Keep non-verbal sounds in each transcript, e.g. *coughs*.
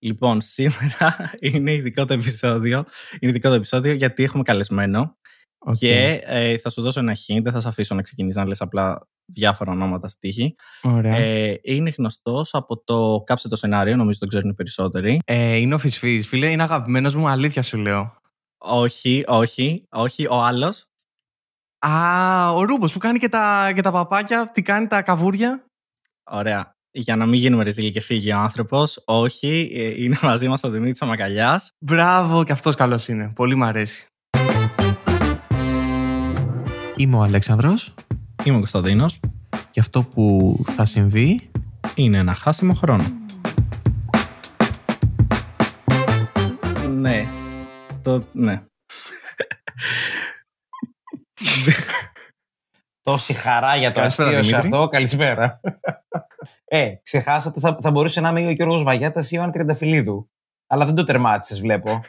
Λοιπόν, *laughs* σήμερα είναι ειδικό το επεισόδιο. Είναι ειδικό το επεισόδιο γιατί έχουμε καλεσμένο. Οκ. Και ε, θα σου δώσω ένα hint, δεν θα σε αφήσω να ξεκινήσεις να λες απλά διάφορα ονόματα στη τύχη. Ωραία. Ε, είναι γνωστός από το Κάψε το σενάριο, νομίζω το ξέρουν οι περισσότεροι. Ε, είναι ο Φισφής, φίλε, είναι αγαπημένος μου, αλήθεια σου λέω. Όχι, όχι, όχι, ο άλλος. Α, ο Ρούμπος που κάνει και τα, και τα παπάκια, τι κάνει τα καβούρια. Ωραία. Για να μην γίνουμε ρεζίλοι και φύγει ο άνθρωπος, όχι, ε, είναι *laughs* μαζί μας ο Δημήτρης ο Μακαλιάς. Μπράβο, και αυτός καλός είναι. Πολύ μ' αρέσει. Είμαι ο Αλέξανδρος Είμαι ο Κωνσταντίνος. και αυτό που θα συμβεί Είναι ένα χάσιμο χρόνο. Ναι. Το, ναι. Τόση χαρά για το Καλησπέρα, αστείο σε Δημήτρη. αυτό. Καλησπέρα. Ε, ξεχάσατε, θα, θα μπορούσε να είμαι ο Γιώργος Βαγιάτας ή ο Άννα Τριανταφυλλίδου. Αλλά δεν το τερμάτισες, βλέπω.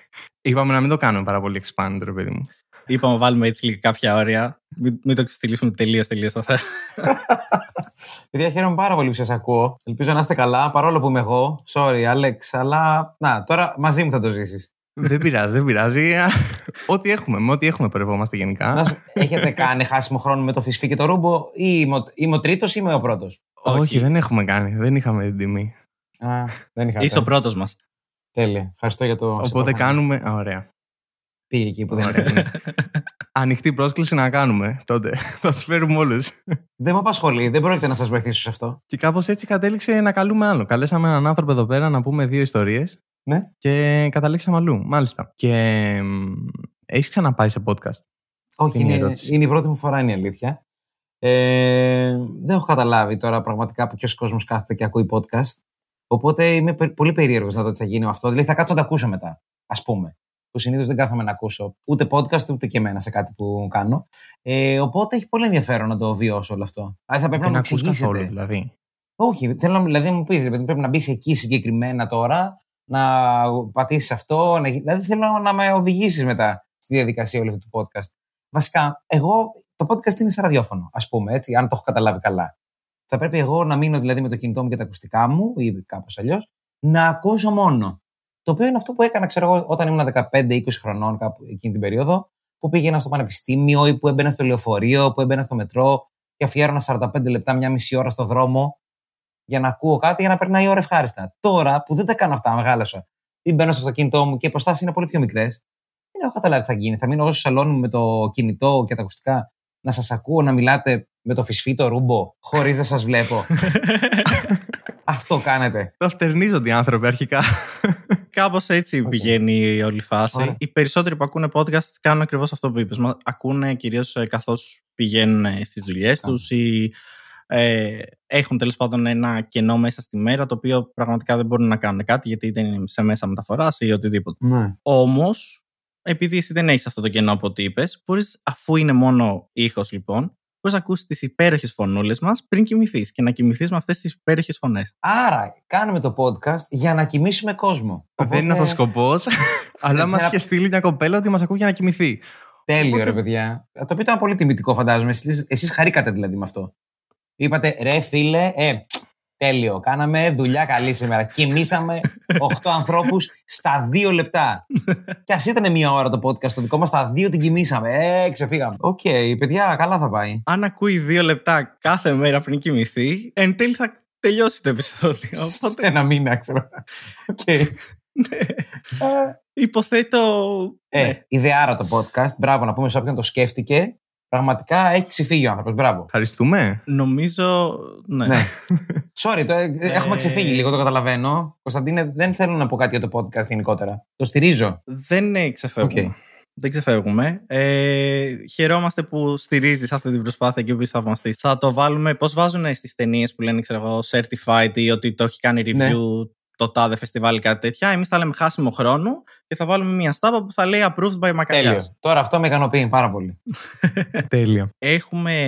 είπαμε να μην το κάνουμε πάρα πολύ expand, ρε παιδί μου. Είπαμε βάλουμε έτσι λίγα κάποια όρια. Μην, μην το ξεστηλίσουμε τελείως τελείως το θέμα. Παιδιά, χαίρομαι πάρα πολύ που σας ακούω. Ελπίζω να είστε καλά, παρόλο που είμαι εγώ. Sorry, Άλεξ, αλλά να, τώρα μαζί μου θα το ζήσεις. Δεν πειράζει, δεν πειράζει. ό,τι έχουμε, με ό,τι έχουμε πορευόμαστε γενικά. Να σου- Έχετε κάνει χάσιμο χρόνο με το Φυσφή και το Ρούμπο ή είμαι ο- είμαι ο τρίτος ή είμαι ο πρώτος; όχι. δεν έχουμε κάνει. Δεν είχαμε την τιμή. Α, δεν είχα. Είσαι ο πρώτος μας. Τέλεια. Ευχαριστώ για το. Οπότε σύντομο. κάνουμε. Α, ωραία. Πήγε εκεί που δεν Ωραία. ήθελες. Ανοιχτή πρόσκληση να κάνουμε τότε. *laughs* θα τους φέρουμε όλους. Δεν με απασχολεί, δεν πρόκειται να σας βοηθήσω σε αυτό. Και κάπως έτσι κατέληξε να καλούμε άλλο. Καλέσαμε έναν άνθρωπο εδώ πέρα να πούμε δύο ιστορίες Ναι. και καταλήξαμε αλλού. Μάλιστα. Και έχεις ξαναπάει σε podcast; Όχι, Είναι η είναι, ερώτηση. είναι η πρώτη μου φορά, είναι η αλήθεια. Ε, δεν έχω καταλάβει τώρα πραγματικά ποιος κόσμος κάθεται και ακούει podcast. Οπότε είμαι πε- πολύ περίεργος να δω τι θα γίνει με αυτό. Δηλαδή θα κάτσω να τα ακούσω μετά, ας πούμε. Που συνήθως δεν κάθομαι να ακούσω ούτε podcast ούτε και εμένα σε κάτι που κάνω. Ε, οπότε έχει πολύ ενδιαφέρον να το βιώσω όλο αυτό. Δηλαδή θα πρέπει Δεν να μου ακούς εξηγήσετε. καθόλου, δηλαδή. Όχι, θέλω να, δηλαδή να μου πεις, πρέπει να μπεις εκεί συγκεκριμένα τώρα, να πατήσεις αυτό. Να, γι- δηλαδή θέλω να με οδηγήσεις μετά στη διαδικασία όλη αυτή του podcast. Βασικά, εγώ το podcast είναι σε ραδιόφωνο, ας πούμε, έτσι, αν το έχω καταλάβει καλά. Θα πρέπει εγώ να μείνω δηλαδή με το κινητό μου και τα ακουστικά μου ή κάπως αλλιώς, να ακούσω μόνο. Το οποίο είναι αυτό που έκανα, ξέρω εγώ, όταν ήμουν 15-20 χρονών, κάπου εκείνη την περίοδο, που πήγαινα στο πανεπιστήμιο ή που έμπαινα στο λεωφορείο, που έμπαινα στο μετρό και αφιέρωνα 45 λεπτά, μια μισή ώρα στο δρόμο για να ακούω κάτι για να περνάει η ώρα ευχάριστα. Τώρα που δεν τα κάνω αυτά, μεγάλωσα. Ή μπαίνω στο αυτοκίνητό μου και οι αποστάσεις είναι πολύ πιο μικρές. Δεν έχω καταλάβει τι θα γίνει. Θα μείνω εγώ στο σαλόνι μου με το κινητό και τα ακουστικά να σας ακούω να μιλάτε με το Φισφή, το Ρούμπο χωρίς να σας βλέπω. *laughs* Αυτό κάνετε. Το φτερνίζονται οι άνθρωποι αρχικά. Κάπως έτσι Οκ. πηγαίνει η όλη φάση. Ωραία. Οι περισσότεροι που ακούνε podcast κάνουν ακριβώς αυτό που είπες. Ακούνε κυρίως καθώς πηγαίνουν στις δουλειές Κάνουν. τους ή ε, έχουν τέλος πάντων ένα κενό μέσα στη μέρα το οποίο πραγματικά δεν μπορούν να κάνουν κάτι γιατί είτε είναι σε μέσα μεταφοράς ή οτιδήποτε. Ναι. Όμως, επειδή εσύ δεν έχεις αυτό το κενό από ό,τι είπες, μπορείς, αφού είναι μόνο ήχος λοιπόν, μπορεί να ακούσει τις υπέροχες φωνούλες μας πριν κοιμηθείς και να κοιμηθείς με αυτές τις υπέροχες φωνές; Άρα, κάνουμε το podcast για να κοιμήσουμε κόσμο. Δεν είναι αυτός ο σκοπός. *laughs* αλλά μας Θέλω- είχε στείλει μια κοπέλα ότι μας ακούει για να κοιμηθεί. Τέλειο, Οπότε- ρε παιδιά. Το οποίο ήταν πολύ τιμητικό, φαντάζομαι. Εσείς, εσείς χαρήκατε δηλαδή με αυτό. Είπατε, ρε φίλε, ε, τέλειο. Κάναμε δουλειά καλή σήμερα. Κοιμήσαμε 8 ανθρώπους στα 2 λεπτά. Κι ας ήταν μία ώρα το podcast το δικό μας, στα 2 την κοιμήσαμε. Ε, ξεφύγαμε. Οκ, παιδιά, καλά θα πάει. Αν ακούει δύο λεπτά κάθε μέρα πριν κοιμηθεί, εν τέλει θα τελειώσει το επεισόδιο. Σε Οπότε, ένα μήνα, ξέρω. Οκ. ναι, υποθέτω. Ε, ναι. ιδεάρα το podcast. Μπράβο να πούμε σε όποιον το σκέφτηκε. Πραγματικά έχει ξεφύγει ο άνθρωπος. Μπράβο. Ευχαριστούμε. Νομίζω. Ναι. Ναι. *laughs* Sorry, το, ε, έχουμε Ε. ξεφύγει λίγο, το καταλαβαίνω. Κωνσταντίνε, δεν θέλω να πω κάτι για το podcast γενικότερα. Το στηρίζω. Δεν ε, ξεφεύγουμε. Οκ. Δεν ξεφεύγουμε. Ε, χαιρόμαστε που στηρίζεις αυτή την προσπάθεια και που είσαι θαυμαστής. Θα το βάλουμε. Πώς βάζουν στις ταινίες που λένε, ξέρω εγώ, certified ή ότι το έχει κάνει review Ναι. Το τάδε φεστιβάλ ή κάτι τέτοια. Εμείς θα λέμε χάσιμο χρόνο και θα βάλουμε μια στάπα που θα λέει approved by Μακαλιάς. Τέλειο. Τώρα αυτό με ικανοποιεί πάρα πολύ. *laughs* Τέλειο. Έχουμε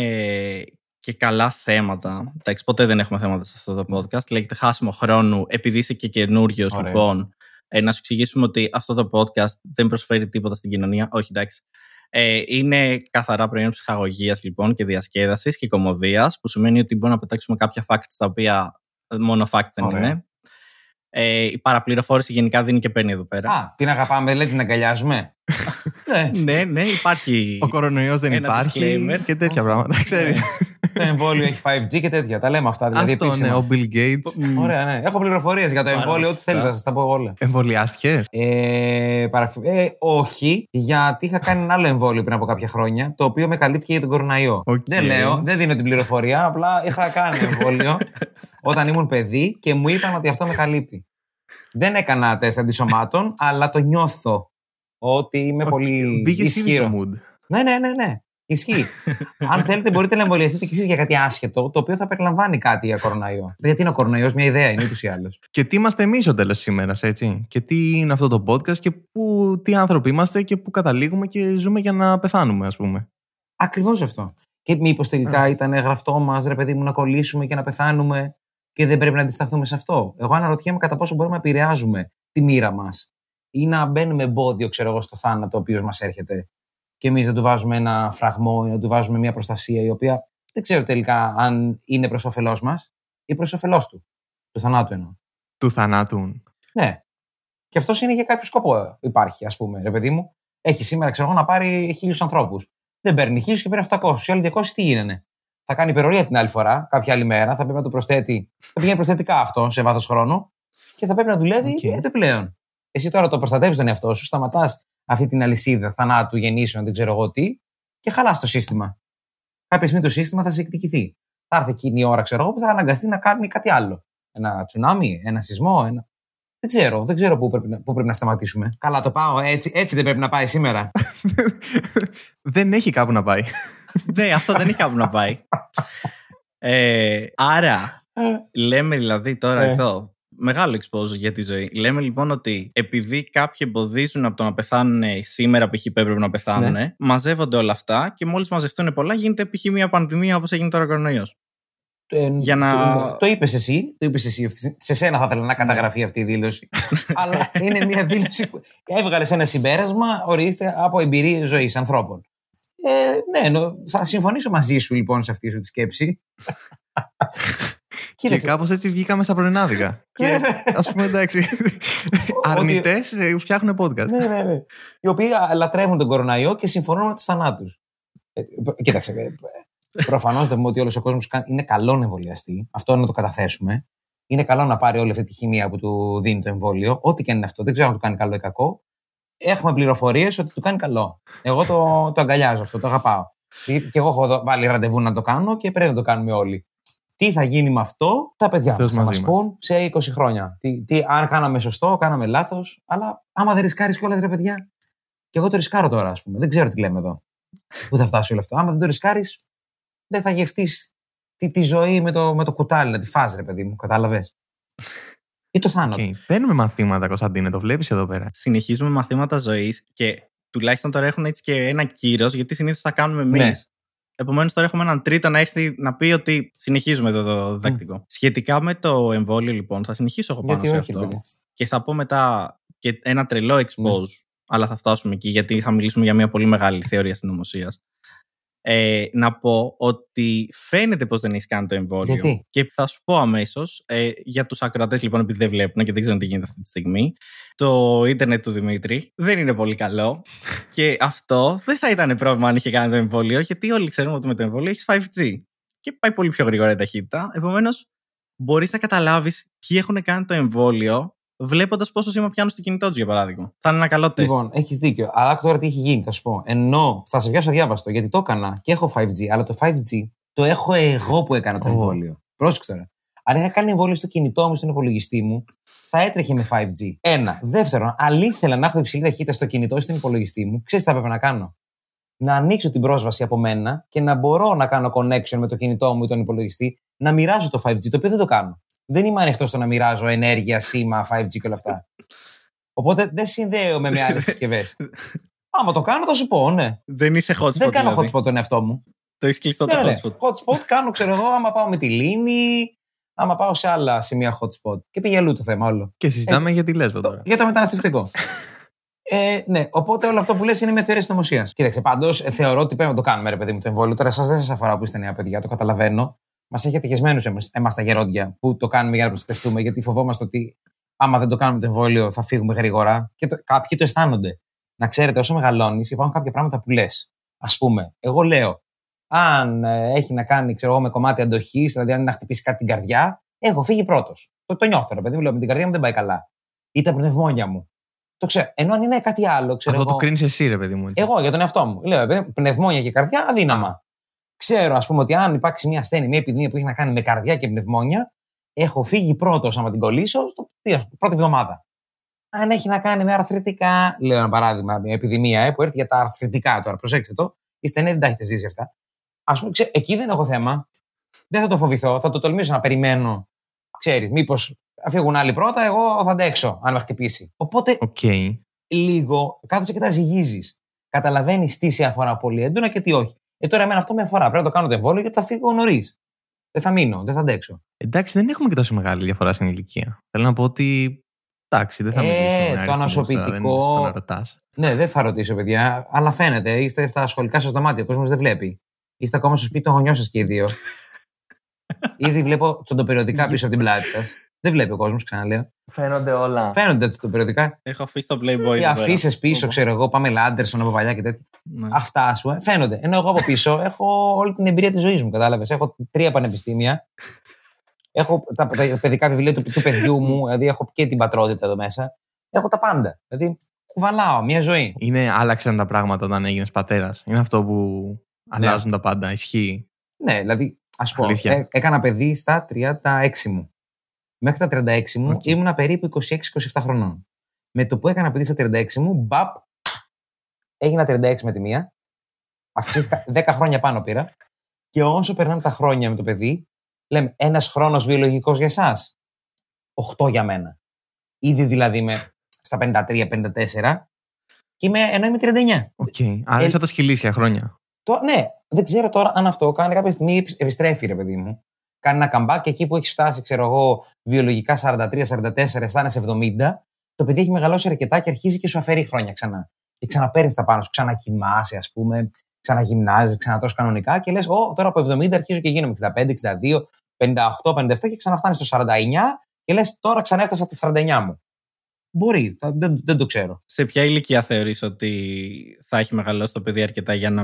και καλά θέματα. Εντάξει, ποτέ δεν έχουμε θέματα σε αυτό το podcast. Λέγεται χάσιμο χρόνου, επειδή είσαι και καινούριο, Ωραία. λοιπόν. Ε, να σου εξηγήσουμε ότι αυτό το podcast δεν προσφέρει τίποτα στην κοινωνία. Όχι, εντάξει. Ε, είναι καθαρά προϊόν ψυχαγωγίας λοιπόν και διασκέδασης και κομμωδίας, που σημαίνει ότι μπορούμε να πετάξουμε κάποια facts τα οποία μόνο facts δεν Ωραία. είναι. Ε, η παραπληροφόρηση γενικά δίνει και παίρνει εδώ πέρα. Α, την αγαπάμε, λέει την αγκαλιάζουμε; ναι. *laughs* ναι, ναι, υπάρχει. Ο κορονοϊός δεν Ένα υπάρχει disclaimer. και τέτοια πράγματα. Ξέρεις. *laughs* το εμβόλιο έχει 5G και τέτοια. Τα λέμε αυτά. Δηλαδή Αυτό ναι, επίσημα. ο Bill Gates. Ωραία, ναι. Έχω πληροφορίες για το Πάρα εμβόλιο. Ό,τι σωστά. θέλετε, θα σας τα πω όλα. Εμβολιάστηκες; Ε, παραφ- ε, όχι, γιατί είχα κάνει ένα άλλο εμβόλιο πριν από κάποια χρόνια, το οποίο με καλύπτει και για τον κοροναϊό. Οκ. Δεν λέω, δεν δίνω την πληροφορία, απλά είχα κάνει εμβόλιο *laughs* όταν ήμουν παιδί και μου είπαν ότι αυτό με καλύπτει. Δεν έκανα τεστ αντισωμάτων, αλλά το νιώθω ότι είμαι πολύ Μπήκες εσύ ισχυρό. στο mood. Ναι, ναι, ναι, ναι. Ισχύει. Αν θέλετε, μπορείτε να εμβολιαστείτε κι εσείς για κάτι άσχετο, το οποίο θα περιλαμβάνει κάτι για κοροναϊό. Γιατί είναι ο κοροναϊό, μια ιδέα είναι ούτως ή άλλως. Και τι είμαστε εμείς ο τέλος τη ημέρα, έτσι; Και τι είναι αυτό το podcast και που, τι άνθρωποι είμαστε και πού καταλήγουμε και ζούμε για να πεθάνουμε, ας πούμε. Ακριβώς αυτό. Και μήπως τελικά ήταν γραφτό μας, ρε παιδί μου, να κολλήσουμε και να πεθάνουμε και δεν πρέπει να αντισταθούμε σε αυτό. Εγώ αναρωτιέμαι κατά πόσο μπορούμε να επηρεάζουμε τη μοίρα μας ή να μπαίνουμε εμπόδιο, ξέρω εγώ, στο θάνατο ο οποίος μας έρχεται και εμείς να του βάζουμε ένα φραγμό ή να του βάζουμε μια προστασία η οποία δεν ξέρω τελικά αν είναι προς όφελός μας ή προς όφελός του. Του θανάτου εννοώ. Του θανάτου. Ναι. Και αυτός είναι για κάποιο σκοπό υπάρχει, ας πούμε, ρε παιδί μου. Έχει σήμερα, ξέρω εγώ, να πάρει χίλιους ανθρώπους. Δεν παίρνει χίλιους και παίρνει 800. Οι άλλοι 200 τι γίνανε; Θα κάνει υπερορία την άλλη φορά, κάποια άλλη μέρα, θα πρέπει να το προσθέτει. Θα πηγαίνει προσθετικά αυτό σε βάθος χρόνου και θα πρέπει να δουλεύει Οκ. επιπλέον. Εσύ τώρα το προστατεύεις τον εαυτό σου, σταματάς αυτή την αλυσίδα θανάτου, γεννήσεων, δεν ξέρω εγώ τι, και χαλάς το σύστημα. Κάποια στιγμή το σύστημα θα σε εκδικηθεί. Θα έρθει εκείνη η ώρα, ξέρω εγώ, που θα αναγκαστεί να κάνει κάτι άλλο. Ένα τσουνάμι, ένα σεισμό, ένα. Δεν ξέρω, δεν ξέρω πού πρέπει, να- πού πρέπει να σταματήσουμε. Καλά, το πάω. Έτσι, έτσι δεν πρέπει να πάει σήμερα. *laughs* Δεν έχει κάπου να πάει. *laughs* ναι, αυτό δεν έχει κάπου να πάει. Ε, άρα, λέμε δηλαδή τώρα Ε. εδώ, μεγάλο exposure για τη ζωή. Λέμε λοιπόν ότι επειδή κάποιοι εμποδίζουν από το να πεθάνουν σήμερα, π.χ. που έπρεπε να πεθάνουν, μαζεύονται όλα αυτά και μόλις μαζευτούν πολλά, γίνεται π.χ. μια πανδημία όπως έγινε τώρα ο κορονοϊός. Ε, Για να- Το, το είπες εσύ. Το είπες εσύ. Σε σένα θα ήθελα να καταγραφεί αυτή η δήλωση. *laughs* Αλλά είναι μια δήλωση που έβγαλες ένα συμπέρασμα, ορίστε, από εμπειρίε ζωής ανθρώπων. Ε, ναι, νο- θα συμφωνήσω μαζί σου λοιπόν σε αυτή σου τη σκέψη. *laughs* και κάπως έτσι βγήκαμε στα πρωινάδικα. και *laughs* ας πούμε εντάξει. Αρνητές φτιάχνουν podcast. ναι, ναι, ναι. Οι οποίοι α, λατρεύουν τον κοροναϊό και συμφωνούν με τους θανάτους. Ε, κοίταξε. Προφανώς δεν πούμε ότι όλος ο κόσμος είναι καλό να εμβολιαστεί. Αυτό να το καταθέσουμε. Είναι καλό να πάρει όλη αυτή τη χημεία που του δίνει το εμβόλιο. Ό,τι και αν είναι αυτό. Δεν ξέρω αν του κάνει καλό ή κακό. Έχουμε πληροφορίες ότι του κάνει καλό. Εγώ το, το αγκαλιάζω αυτό, το αγαπάω. Και και εγώ έχω δω- βάλει ραντεβού να το κάνω και πρέπει να το κάνουμε όλοι. Τι θα γίνει με αυτό, τα παιδιά Θεός μας θα μα μαζί μας. πούν σε 20 χρόνια. Τι, τι, αν κάναμε σωστό, κάναμε λάθος. Αλλά άμα δεν ρισκάρεις κιόλας, ρε παιδιά. Και εγώ το ρισκάρω τώρα, ας πούμε. Δεν ξέρω τι λέμε εδώ. Πού θα φτάσει όλο αυτό. Άμα δεν το ρισκάρεις, δεν θα γευτείς τη, τη ζωή με το, με το κουτάλι, να τη φας, ρε παιδί μου. Κατάλαβες; Ή το θάνατο. Okay. Παίρνουμε μαθήματα, Κωνσταντίνε, το βλέπεις εδώ πέρα. Συνεχίζουμε μαθήματα ζωής και τουλάχιστον τώρα έχουν έτσι και ένα κύρος, γιατί συνήθως θα κάνουμε εμείς. Ναι. Επομένως, τώρα έχουμε έναν τρίτο να έρθει να πει ότι συνεχίζουμε εδώ το διδακτικό. Σχετικά με το εμβόλιο, λοιπόν, θα συνεχίσω εγώ πάνω Γιατί σε όχι, ρε αυτό. παιδί. Και θα πω μετά και ένα τρελό expose, Ναι. αλλά θα φτάσουμε εκεί γιατί θα μιλήσουμε για μια πολύ μεγάλη *laughs* θεωρία συνωμοσίας. Ε, να πω ότι φαίνεται πως δεν έχεις κάνει το εμβόλιο. Γιατί; Και θα σου πω αμέσως, ε, για τους ακροατές λοιπόν, επειδή δεν βλέπουν και δεν ξέρουν τι γίνεται αυτή τη στιγμή, το ίντερνετ του Δημήτρη δεν είναι πολύ καλό. *laughs* και αυτό δεν θα ήταν πρόβλημα αν είχε κάνει το εμβόλιο, γιατί όλοι ξέρουμε ότι με το εμβόλιο έχεις 5G. Και πάει πολύ πιο γρήγορα η ταχύτητα. Επομένως, μπορείς να καταλάβεις ποιοι έχουν κάνει το εμβόλιο βλέποντας πόσο σήμα πιάνουν στο κινητό τους, για παράδειγμα. Θα είναι ένα καλό τεστ. Λοιπόν, έχεις δίκιο. Αλλά τώρα τι έχει γίνει, θα σου πω. Ενώ θα σε πιάσω διάβαστο, γιατί το έκανα και έχω 5G, αλλά το 5G το έχω εγώ που έκανα το Ω. εμβόλιο. Πρόσεξε τώρα. Αν είχα κάνει εμβόλιο στο κινητό μου, στον υπολογιστή μου, θα έτρεχε με 5G. Ένα. Δεύτερον, αν ήθελα να έχω υψηλή ταχύτητα στο κινητό ή στον υπολογιστή μου, ξέρεις τι θα έπρεπε να κάνω; Να ανοίξω την πρόσβαση από μένα και να μπορώ να κάνω connection με το κινητό μου ή τον υπολογιστή, να μοιράζω το 5G, το οποίο δεν το κάνω. Δεν είμαι ανοιχτός στο να μοιράζω ενέργεια, σήμα, 5G και όλα αυτά. Οπότε δεν συνδέομαι με άλλε *laughs* συσκευές. Άμα το κάνω, θα σου πω, ναι. Δεν είσαι hotspot. δεν κάνω δηλαδή. hotspot τον εαυτό μου. Το έχεις κλειστό Ναι, το ναι, ναι. hotspot. Hotspot *laughs* κάνω, ξέρω εγώ, άμα πάω με τη λίμνη, άμα πάω σε άλλα σημεία hotspot. Και πήγε αλλού το θέμα όλο. Και συζητάμε για τη Λέσβο Το- τώρα. για το μεταναστευτικό. Ε, ναι, οπότε όλο αυτό που λες είναι μια θεωρία συνωμοσίας. Κοίταξε, πάντως θεωρώ ότι πρέπει να το κάνουμε, ρε παιδί μου, το εμβόλιο. Τώρα εσά δεν σας αφορά που είστε νέα παιδιά, το καταλαβαίνω. Μας έχετε γεσμένου εμάς τα γερόντια που το κάνουμε για να προστατευτούμε, γιατί φοβόμαστε ότι άμα δεν το κάνουμε το εμβόλιο, θα φύγουμε γρήγορα. Και το, κάποιοι το αισθάνονται. Να ξέρετε, όσο μεγαλώνεις, υπάρχουν κάποια πράγματα που λες. Α πούμε, εγώ λέω, αν ε, έχει να κάνει ξέρω εγώ, με κομμάτι αντοχής, δηλαδή αν είναι να χτυπήσει κάτι την καρδιά, έχω φύγει πρώτος. Το, το νιώθω, ρε παιδί μου, λέω, με την καρδιά μου δεν πάει καλά. Ή τα πνευμόνια μου. Το ξέρω. Ενώ αν είναι κάτι άλλο. Ξέρω Αυτό εγώ, το κρίνεις εσύ, ρε παιδί μου. έτσι. εγώ για τον εαυτό μου. Λέω, «Ε, πνευμόνια και καρδιά αδύναμα. Ξέρω, ας πούμε, ότι αν υπάρξει μια ασθένεια, μια επιδημία που έχει να κάνει με καρδιά και πνευμόνια, έχω φύγει πρώτος άμα την κολλήσω στο τι, ας πούμε, πρώτη εβδομάδα. Αν έχει να κάνει με αρθρητικά, λέω ένα παράδειγμα, μια επιδημία ε, που έρθει για τα αρθρητικά τώρα, προσέξτε το, είστε νέοι, δεν τα έχετε ζήσει αυτά. Α πούμε, ξέ, εκεί δεν έχω θέμα. Δεν θα το φοβηθώ, θα το τολμήσω να περιμένω. Ξέρεις, μήπως φύγουν άλλοι πρώτα, εγώ θα αντέξω αν με χτυπήσει. Οπότε Οκ. λίγο κάθεσαι και τα ζυγίζεις. Καταλαβαίνεις τι σε αφορά πολύ έντονα και τι όχι. Ε, τώρα εμένα αυτό με αφορά. Πρέπει να το κάνω το εμβόλιο γιατί θα φύγω νωρίς. Δεν θα μείνω, δεν θα αντέξω. Εντάξει, δεν έχουμε και τόσο μεγάλη διαφορά στην ηλικία. Θέλω να πω ότι. Εντάξει, δεν θα Ε, μιλήσουμε. το με αριθμούς ανασωπητικό- τώρα, δεν είναι στο να ρωτάς. Ναι, δεν θα ρωτήσω, παιδιά, αλλά φαίνεται. Είστε στα σχολικά σας δωμάτια, ο κόσμος δεν βλέπει. Είστε ακόμα στο σπίτι των γονιών σας και οι δύο. *laughs* Ήδη βλέπω τσοντοπεριοδικά πίσω από την πλάτη σας. Δεν βλέπει ο κόσμος, ξαναλέω. Φαίνονται όλα. Φαίνονται τσοντοπεριοδικά. Έχω αφήσει το Playboy. Οι εδώ πέρα. αφήσεις πίσω, Οπα. ξέρω εγώ, πάμε Λάντερσον από παλιά και τέτοια. Ναι. Αυτά, ας πούμε, φαίνονται. Ενώ εγώ από πίσω *laughs* έχω όλη την εμπειρία της ζωής μου, κατάλαβες. Έχω τρία πανεπιστήμια. Έχω τα παι- παιδικά βιβλία του, του παιδιού μου, δηλαδή έχω και την πατρότητα εδώ μέσα. Έχω τα πάντα. Δηλαδή, κουβαλάω μια ζωή. Είναι, άλλαξαν τα πράγματα όταν έγινες πατέρας. Είναι αυτό που Ναι. αλλάζουν τα πάντα. Ισχύει. Ναι, δηλαδή, ας πω, Αλήθεια. ε, έκανα παιδί στα 36 μου. Μέχρι τα 36 μου Οκ. ήμουνα περίπου 26-27 χρονών. Με το που έκανα παιδί στα 36 μου, μπαπ, έγινα 36 με τη μία. Αυξήθηκα *laughs* 10 χρόνια πάνω πήρα. Και όσο περνάνε τα χρόνια με το παιδί, λέμε ένας χρόνος βιολογικός για εσάς. 8 για μένα. Ήδη δηλαδή είμαι στα 53-54 και είμαι, ενώ είμαι 39. Οκ. Άρα Ε, είσαι τα σκυλίσια χρόνια. Το, ναι, δεν ξέρω τώρα αν αυτό κάνει κάποια στιγμή επι- επιστρέφει, ρε παιδί μου. Κάνει ένα καμπάκι εκεί που έχει φτάσει, ξέρω εγώ, βιολογικά 43-44, αισθάνεσαι 70. Το παιδί έχει μεγαλώσει αρκετά και αρχίζει και σου αφαιρεί χρόνια ξανά. Και ξαναπαίρνεις τα πάνω σου, ξανακοιμάσαι, ας πούμε, ξαναγυμνάζεις, ξανατρως κανονικά και λες: Ω, τώρα από 70 αρχίζω και γίνομαι 65, 62, 58, 57 και ξαναφτάνεις στο 49 και λες: Τώρα ξανά έφτασα τα 49 μου. Μπορεί, θα- δεν, δεν το ξέρω. Σε ποια ηλικία θεωρείς ότι θα έχει μεγαλώσει το παιδί αρκετά για να,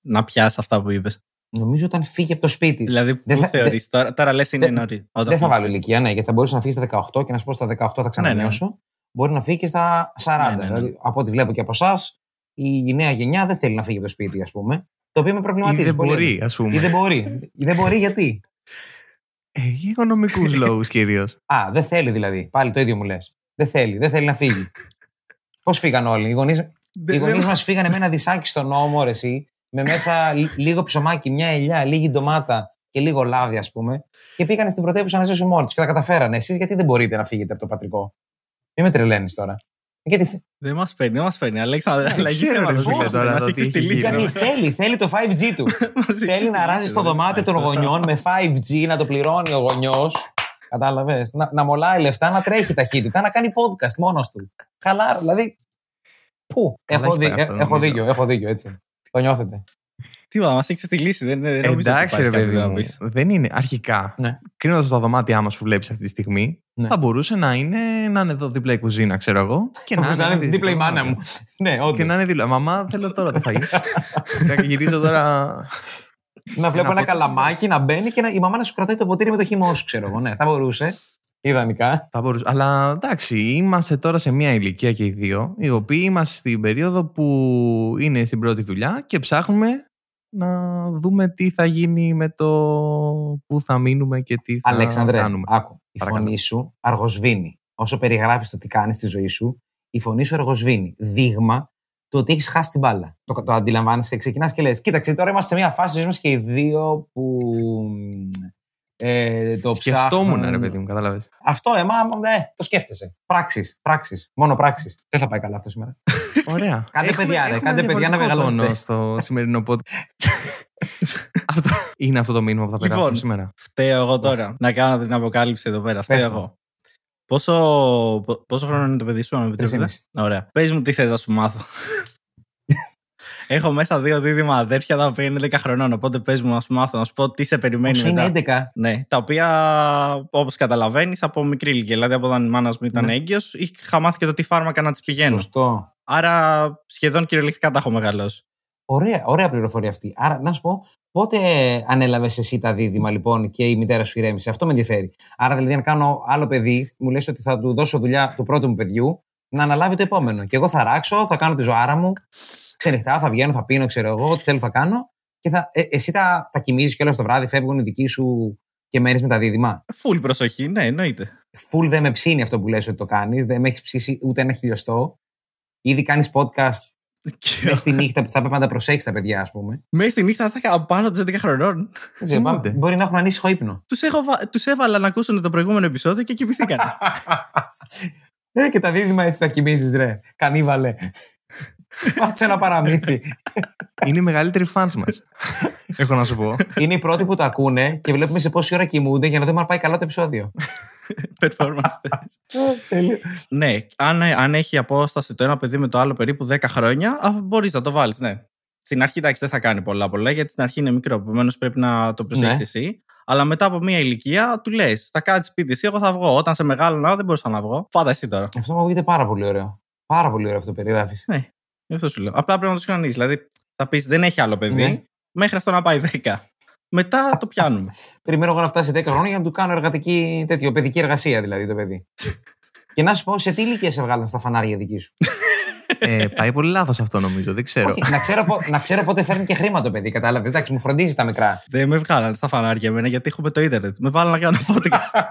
να πιάσει αυτά που είπες; Νομίζω όταν φύγει από το σπίτι. Δηλαδή, πού Δεν θα- θεωρείς, τώρα, τώρα λες είναι δεν- νωρί. Δεν θα βάλω ηλικία, ναι, γιατί θα μπορούσε να φύγεις στα 18 και να σου πω στα 18 θα ξανανιώσω. Μπορεί να φύγεις και στα 40. Ναι, ναι, ναι. Δηλαδή, από ό,τι βλέπω και από εσάς, η νέα γενιά δεν θέλει να φύγει από το σπίτι, ας πούμε. Το οποίο με Ή προβληματίζει. δεν πολύ. μπορεί, ας πούμε. Ή δεν μπορεί. Ή δεν μπορεί γιατί; Ε, για οικονομικούς *laughs* λόγους κυρίως. Α, δεν θέλει δηλαδή. Πάλι το ίδιο μου λες. Δεν θέλει, δεν θέλει να φύγει. *laughs* Πώς φύγαν όλοι; Οι γονεί οι γονείς μας φύγανε με ένα δισάκι στον νόμο, ρε, εσύ, με μέσα λι- λίγο ψωμάκι, μια ελιά, λίγη ντομάτα και λίγο λάδι, ας πούμε, και πήγανε στην πρωτεύουσα να ζήσουν μόνοι τους και τα καταφέρανε. Εσείς γιατί δεν μπορείτε να φύγετε από το πατρικό; Μην με τρελαίνεις τώρα. Γιατί, Δεν μας παίρνει, δεν μας παίρνει. Αλέξανδρα, Δεν αλλαγή ξέρω, ρε θέματος, φίλε, πώς, τώρα μας το έχεις τι τη έχει λύση. γίνει. γιατί θέλει, θέλει το 5G του. *laughs* Μας έχεις θέλει τη να ράζει λύση, στο δεν δωμάτιο των υπάρχει. γονιών με 5G, να το πληρώνει ο γονιός. Κατάλαβες. Να, να μολάει λεφτά, να τρέχει ταχύτητα, να κάνει podcast μόνος του. Χαλάρα, δηλαδή. Πού; Καλά Έχω, έχει δί- πάει αυτό, ε, έχω νομίζω. δίκιο, έχω δίκιο, έτσι. Το νιώθετε. Τίποτα, μας έχεις τη λύση. Δεν, δεν νομίζω ότι Εντάξει, ρε υπάρχει κάτι παιδί να μου. πεις. Δεν είναι. Αρχικά, Ναι. κρίνοντας τα δωμάτια μας που βλέπεις αυτή τη στιγμή, Ναι. θα μπορούσε να είναι, να είναι εδώ δίπλα η κουζίνα, ξέρω εγώ. Και Θα μπορούσε να είναι ένα δίπλα η δυτικό μάνα μου. δωμάτιο. ναι, όντως. Και να είναι δίπλα. Μαμά, θέλω τώρα το φαγητό. Και γυρίζω τώρα. Να βλέπω να ένα πω- καλαμάκι να μπαίνει και να, η μαμά να σου κρατάει το ποτήρι με το χυμό σου, ξέρω εγώ. Ναι, θα μπορούσε. Ιδανικά. Θα μπορούσε. Αλλά εντάξει, είμαστε τώρα σε μια ηλικία και οι δύο, οι οποίοι είμαστε στην περίοδο που είναι στην πρώτη δουλειά και ψάχνουμε να δούμε τι θα γίνει με το πού θα μείνουμε και τι θα Αλέξανδρε, κάνουμε. άκου. Η Παρακαλώ. φωνή σου αργοσβήνει. Όσο περιγράφεις το τι κάνει στη ζωή σου, η φωνή σου αργοσβήνει. Δείγμα το ότι έχεις χάσει την μπάλα. Το, το αντιλαμβάνεσαι, ξεκινάς και λες: Κοίταξε, τώρα είμαστε σε μια φάση της ζωής μας και οι δύο που. Ε, το Σκεφτόμουν, ψάχνουν. ρε παιδί μου, κατάλαβες. Αυτό, εμά, ε, το σκέφτεσαι. Πράξεις, πράξεις. Μόνο πράξεις. Δεν θα πάει καλά αυτό σήμερα. *laughs* Ωραία. Κάντε παιδιά, ρε, κάντε παιδιά να διαφορετικό μεγαλώσετε. τόνο στο σημερινό podcast. *laughs* αυτό, είναι αυτό το μήνυμα που θα Λοιπόν, περάσουμε σήμερα. Φταίω εγώ τώρα. Να κάνω την αποκάλυψη εδώ πέρα. Φταίω Πες το. εγώ. Πόσο, πο- πόσο χρόνο είναι το παιδί σου, αν με Τρεις επιτρέπετε. ή μισή. Ωραία. Πες μου τι θες να σου μάθω. Έχω μέσα δύο δίδυμα αδέρφια τα οποία είναι 10 χρονών. Οπότε πες μου, να σου μάθω να σου πω τι σε περιμένει Όσο μετά. είναι 11. Ναι, τα οποία όπως καταλαβαίνεις από μικρή ηλικία. Δηλαδή από όταν η μάνας μου ήταν Ναι. έγκυος, είχα μάθει και το τι φάρμακα να της πηγαίνουν. Σωστό. Άρα σχεδόν κυριολεκτικά τα έχω μεγαλώσει. Ωραία, ωραία πληροφορία αυτή. Άρα, να σου πω, πότε ανέλαβες εσύ τα δίδυμα λοιπόν και η μητέρα σου ηρέμησε; Αυτό με ενδιαφέρει. Άρα, δηλαδή, αν κάνω άλλο παιδί, μου λες ότι θα του δώσω δουλειά του πρώτου μου παιδιού να αναλάβει το επόμενο. Και εγώ θα ράξω, θα κάνω τη ζωάρα μου, ξενυχτάω, θα βγαίνω, θα πίνω, ξέρω εγώ, ό,τι θέλω θα κάνω. Και θα, ε, εσύ τα, τα κοιμίζεις κιόλας το βράδυ, φεύγουν οι δικοί σου και μένει με τα δίδυμα; Φουλ προσοχή, ναι, εννοείται. Φουλ δεν με ψήνει αυτό που λες ότι το κάνεις, δεν με έχεις ψήσει ούτε ένα χιλιοστό. Ήδη κάνεις podcast Και μέσα στη νύχτα που θα πρέπει να τα προσέξεις τα παιδιά, ας πούμε. Μέσα στη νύχτα θα είχα πάνω τους 11 χρονών. Δεν ξέρω, Κοιμούνται. μπορεί να έχουν ανήσυχο ύπνο. Τους τους έβαλα να ακούσουν το προηγούμενο επεισόδιο και κοιμηθήκαν. *laughs* Ε, και τα δίδυμα έτσι τα κοιμήσει, ρε. Κανίβαλε. Πάτσε ένα παραμύθι. Είναι οι μεγαλύτεροι φans μας. Έχω να σου πω. Είναι οι πρώτοι που τα ακούνε και βλέπουμε σε πόση ώρα κοιμούνται για να δούμε αν πάει καλά το επεισόδιο. Performance test. ναι, αν, αν έχει απόσταση το ένα παιδί με το άλλο περίπου 10 χρόνια, μπορείς να το βάλεις, ναι. Στην αρχή, εντάξει, δεν θα κάνει πολλά πολλά, γιατί στην αρχή είναι μικρό, επομένως πρέπει να το προσέξεις Ναι. εσύ. Αλλά μετά από μία ηλικία του λες: Θα κάτσει σπίτι εσύ, εγώ θα βγω. Όταν σε μεγάλωνα, δεν μπορούσα να βγω. Φάτα εσύ τώρα. Αυτό μου ακούγεται πάρα πολύ ωραίο. Πάρα πολύ ωραίο αυτό που περιγράφεις. Ναι, γι' αυτό σου λέω. Απλά πρέπει να το κανονίσει. Δηλαδή, θα πεις: Δεν έχει άλλο παιδί, Ναι. μέχρι αυτό να πάει 10. Μετά το πιάνουμε. *laughs* Περιμένω εγώ να φτάσει 10 χρόνια για να του κάνω εργατική τέτοιο, παιδική εργασία δηλαδή το παιδί. *laughs* και να σου πω, σε τι ηλικία σε βγάλαν στα φανάρια δική σου; *laughs* Ε, πάει πολύ λάθος αυτό νομίζω. Δεν ξέρω. Όχι, να, ξέρω, πο- να ξέρω πότε φέρνει και χρήμα το παιδί, κατάλαβες. Εντάξει, μου φροντίζει τα μικρά. Δεν με βγάλανε στα φανάρια εμένα γιατί έχουμε το ίντερνετ. Με βάλανε να κάνω podcast.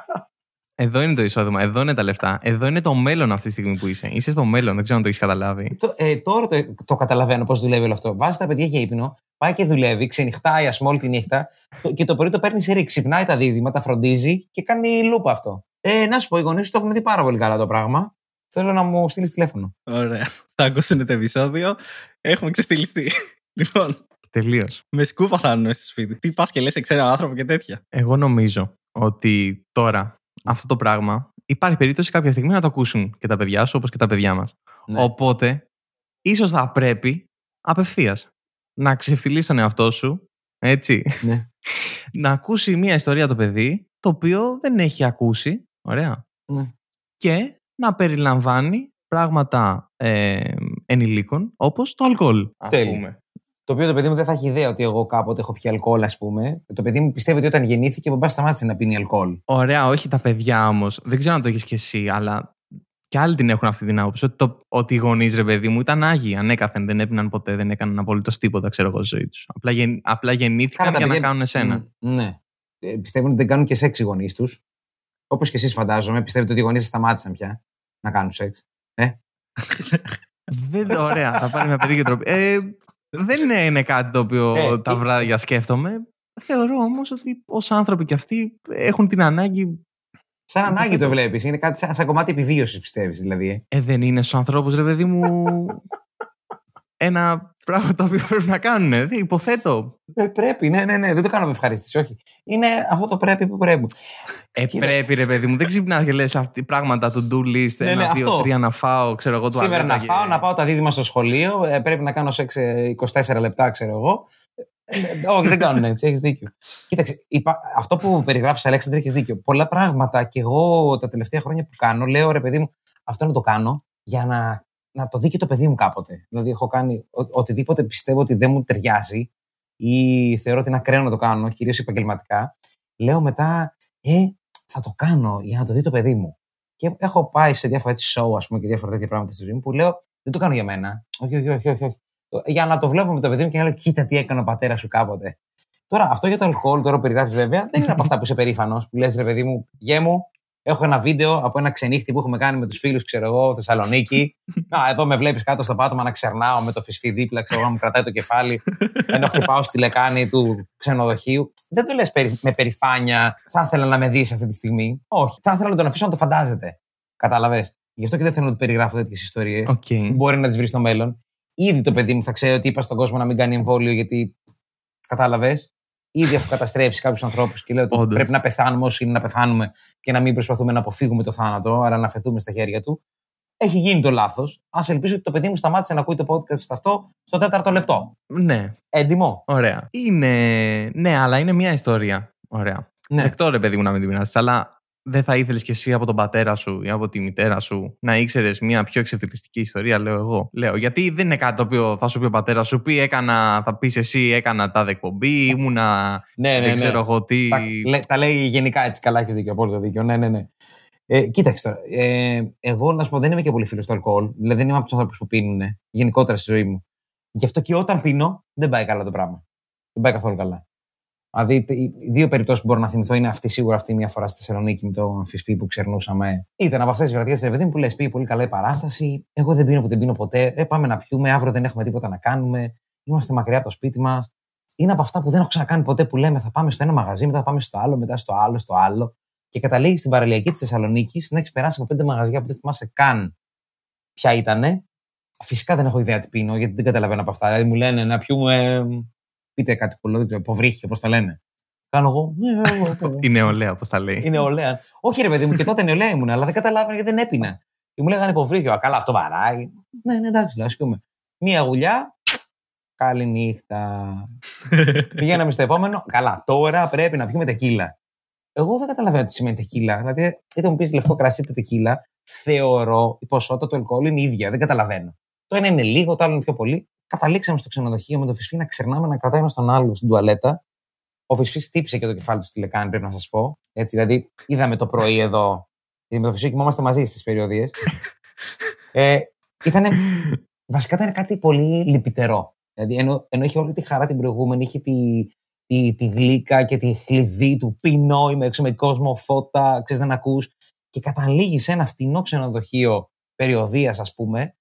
Εδώ είναι το εισόδημα, εδώ είναι τα λεφτά. Εδώ είναι το μέλλον αυτή τη στιγμή που είσαι. Είσαι στο μέλλον, δεν ξέρω αν το έχεις καταλάβει. Το, ε, τώρα το, το καταλαβαίνω πώς δουλεύει όλο αυτό. Βάζεις τα παιδιά για ύπνο, πάει και δουλεύει, ξενυχτάει, ας πούμε, όλη τη νύχτα το, και το πρωί το παίρνεις σε ρήξη. Ξυπνάει τα δίδυμα, τα φροντίζει και κάνει λούπα αυτό. Ε, να σου πω, οι γονείς σου το έχουν δει πάρα πολύ καλά το πράγμα. Θέλω να μου στείλεις τηλέφωνο. Ωραία. Θα ακούσουν το επεισόδιο. Έχουμε ξεστηλιστεί. *laughs* λοιπόν, Τελείως. με σκούπα θα είναι στο σπίτι. Τι πας και λες σε ξένο άνθρωπο και τέτοια. Εγώ νομίζω ότι τώρα αυτό το πράγμα υπάρχει περίπτωση κάποια στιγμή να το ακούσουν και τα παιδιά σου όπως και τα παιδιά μας. Ναι. Οπότε, ίσως θα πρέπει απευθείας να ξεφτυλίσει τον εαυτό σου, έτσι. Ναι. *laughs* να ακούσει μια ιστορία το παιδί, το οποίο δεν έχει ακούσει. Ωραία. Ναι. Και να περιλαμβάνει πράγματα ε, ενηλίκων, όπως το αλκοόλ. ας Τέλεια. Πούμε. Το οποίο το παιδί μου δεν θα έχει ιδέα ότι εγώ κάποτε έχω πιει αλκοόλ, ας πούμε. Το παιδί μου πιστεύει ότι όταν γεννήθηκε, ο μπαμπάς σταμάτησε να πίνει αλκοόλ. Ωραία, όχι τα παιδιά όμως. Δεν ξέρω αν το έχεις κι εσύ, αλλά κι άλλοι την έχουν αυτή την άποψη. Ότι, το, ότι οι γονείς, ρε παιδί μου, ήταν άγιοι ανέκαθεν. Δεν έπιναν ποτέ, δεν έκαναν απολύτως τίποτα, ξέρω εγώ, στη ζωή τους. Απλά, γεν, απλά γεννήθηκαν Καλά, τα για να παιδιά- κάνουν εσένα. Μ, Ναι. Ε, πιστεύουν ότι δεν κάνουν και σεξ οι γονείς τους. Όπως και εσείς φαντάζομαι, πιστεύετε ότι οι γονείς σταμάτησαν πια να κάνουν σεξ. *laughs* δεν, ωραία, θα πάρει μια περίεργη τροπή. Ε, δεν είναι, είναι κάτι το οποίο Ε, τα ε, βράδια σκέφτομαι. Θεωρώ όμως ότι ως άνθρωποι κι αυτοί έχουν την ανάγκη. Σαν ανάγκη το βλέπεις. Είναι κάτι σαν, σαν κομμάτι επιβίωσης, πιστεύεις δηλαδή. ε; Ε, δεν είναι στους ανθρώπους, ρε παιδί μου, ένα πράγμα το οποίο πρέπει να κάνουν. Ε, υποθέτω. Ε, πρέπει, ναι, ναι, ναι. Δεν το κάνω με ευχαρίστηση, όχι. Είναι αυτό το πρέπει που πρέπει. Ε, Κοίτα. πρέπει, ρε παιδί μου. Δεν ξυπνάς και λες αυτή πράγματα του do list. Ναι, ένα, ναι, δύο, αυτό. τρία να φάω, ξέρω εγώ. Σήμερα τουαλέτα να και- φάω, να πάω τα δίδυμα στο σχολείο. ε, πρέπει να κάνω σεξ ε, 24 λεπτά, ξέρω εγώ. Ε, ε, όχι, δεν κάνουν έτσι. Έχεις δίκιο. Κοίταξε, είπα, αυτό που περιγράφεις, Αλέξανδρε, έχεις δίκιο. Πολλά πράγματα και εγώ τα τελευταία χρόνια που κάνω, λέω ρε παιδί μου, αυτό να το κάνω για να, να το δει και το παιδί μου κάποτε. Δηλαδή, έχω κάνει ο- οτιδήποτε πιστεύω ότι δεν μου ταιριάζει ή θεωρώ ότι είναι ακραίο να το κάνω, κυρίως επαγγελματικά. Λέω μετά, ε, θα το κάνω για να το δει το παιδί μου. Και έχω πάει σε διάφορα έτσι show, ας πούμε, και διάφορα τέτοια πράγματα στη ζωή μου που λέω, δεν το κάνω για μένα. Όχι, όχι, όχι, όχι. όχι. Το- Για να το βλέπω με το παιδί μου και να λέω, κοίτα τι έκανε ο πατέρας σου κάποτε. Τώρα, αυτό για το αλκοόλ, τώρα που περιγράφεις βέβαια, δεν είναι από αυτά που είσαι περήφανος, που λες, ρε παιδί μου, γε μου, έχω ένα βίντεο από ένα ξενύχτη που έχουμε κάνει με τους φίλους, ξέρω εγώ, Θεσσαλονίκη. *laughs* Να, εδώ με βλέπεις κάτω στο πάτωμα να ξερνάω με το φυσφί δίπλα, ξέρω εγώ, να μου κρατάει το κεφάλι, *laughs* ενώ χτυπάω στη λεκάνη του ξενοδοχείου. Δεν το λες με περηφάνεια, θα ήθελα να με δεις αυτή τη στιγμή. Όχι, θα ήθελα να τον αφήσω να το φαντάζεται. Κατάλαβε. Γι' αυτό και δεν θέλω να του περιγράφω τέτοιες ιστορίες. Οκ. Μπορεί να τις βρει στο μέλλον. Ήδη το παιδί μου θα ξέρει ότι είπα στον κόσμο να μην κάνει εμβόλιο γιατί. Κατάλαβες. Ήδη έχω καταστρέψει κάποιους ανθρώπους και λέω ότι Όντως. πρέπει να πεθάνουμε όσοι είναι να πεθάνουμε και να μην προσπαθούμε να αποφύγουμε το θάνατο, αλλά να αφεθούμε στα χέρια του. έχει γίνει το λάθος. Α ελπίσω ότι το παιδί μου σταμάτησε να ακούει το podcast αυτό στο τέταρτο λεπτό. Ναι, Έντιμο. ωραία. Είναι. Ναι, αλλά είναι μια ιστορία. Ωραία. Ναι. Δεκτό ρε παιδί μου να μην την πειράζει, αλλά δεν θα ήθελες κι εσύ από τον πατέρα σου ή από τη μητέρα σου να ήξερες μια πιο εξευτελιστική ιστορία, λέω εγώ. Λέω, γιατί δεν είναι κάτι το οποίο θα σου πει ο πατέρας σου, πει έκανα, θα πεις εσύ έκανα τάδε εκπομπή, ήμουνα. Ναι, ναι, δεν ναι. ξέρω εγώ τι. Τα, λέ- τα λέει γενικά έτσι, καλά έχεις δίκιο, απόλυτο δίκιο. Ναι, ναι, ναι. Ε, κοίταξε τώρα. Ε, εγώ να σου πω, δεν είμαι και πολύ φίλος του αλκοόλ. Δηλαδή, δεν είμαι από τους άνθρωπου που πίνουν γενικότερα στη ζωή μου. Γι' αυτό και όταν πίνω, δεν πάει καλά το πράγμα. Δεν πάει καθόλου καλά. Δηλαδή, τε- οι δύο περιπτώσεις που μπορώ να θυμηθώ είναι αυτή σίγουρα αυτή μια φορά στη Θεσσαλονίκη με τον Φυσφή που ξερνούσαμε. Ήταν από αυτές τις βραδιές τη παιδί μου που λες: Πήγε πολύ καλά η παράσταση. Εγώ δεν πίνω που δεν πίνω ποτέ. Ε, πάμε να πιούμε. Αύριο δεν έχουμε τίποτα να κάνουμε. Είμαστε μακριά από το σπίτι μας. Είναι από αυτά που δεν έχω ξανακάνει ποτέ που λέμε: Θα πάμε στο ένα μαγαζί, μετά θα πάμε στο άλλο, μετά στο άλλο, στο άλλο. Και καταλήγει στην παραλιακή της Θεσσαλονίκης να έχεις περάσει από πέντε μαγαζιά που δεν θυμάσαι καν ποια ήταν. Φυσικά δεν έχω ιδέα τι πίνω, γιατί δεν καταλαβαίνω από αυτά. Δηλαδή μου λένε να πιούμε. Πείτε κάτι που λέω, δεν ξέρω, υποβρύχια, όπως τα λένε. Κάνω εγώ. «Ναι, εγώ, εγώ». *laughs* Η νεολαία, πώ τα λέει. Είναι νεολαία. Όχι, ρε παιδί μου, και τότε νεολαία ήμουν, αλλά δεν καταλάβαινα γιατί δεν έπεινα. Και μου λέγανε υποβρύχιο. Α, καλά, αυτό βαράει. Ναι, ναι, εντάξει, λέω, ας πούμε. Μία γουλιά. Καληνύχτα. *laughs* Πηγαίναμε στο επόμενο. Καλά, τώρα πρέπει να πιούμε τεκίλα. Εγώ δεν καταλαβαίνω τι σημαίνει τεκίλα. Δηλαδή, είτε μου πεις λευκό κρασί είτε τεκίλα, θεωρώ η ποσότητα του αλκοόλ είναι ίδια. Δεν καταλαβαίνω. Το ένα είναι λίγο, το άλλο είναι πιο πολύ. Καταλήξαμε στο ξενοδοχείο με τον Φυσφή να ξερνάμε να κρατάει ένα τον άλλο στην τουαλέτα. Ο Φυσφής τύψε και το κεφάλι του στη λεκάνη, πρέπει να σας πω. Έτσι, δηλαδή, είδαμε το πρωί εδώ. Γιατί με τον Φυσφή κοιμόμαστε μαζί στις περιοδίες. ε, ήτανε, βασικά ήταν κάτι πολύ λυπητερό. Δηλαδή, ενώ, ενώ είχε όλη τη χαρά την προηγούμενη, είχε τη, τη, τη γλύκα και τη χλειδί του πίνω, είμαι έξω με κόσμο, φώτα, ξέρεις δεν ακούς και καταλήγει σε ένα φτηνό ξενοδοχείο περιοδείας ας πούμε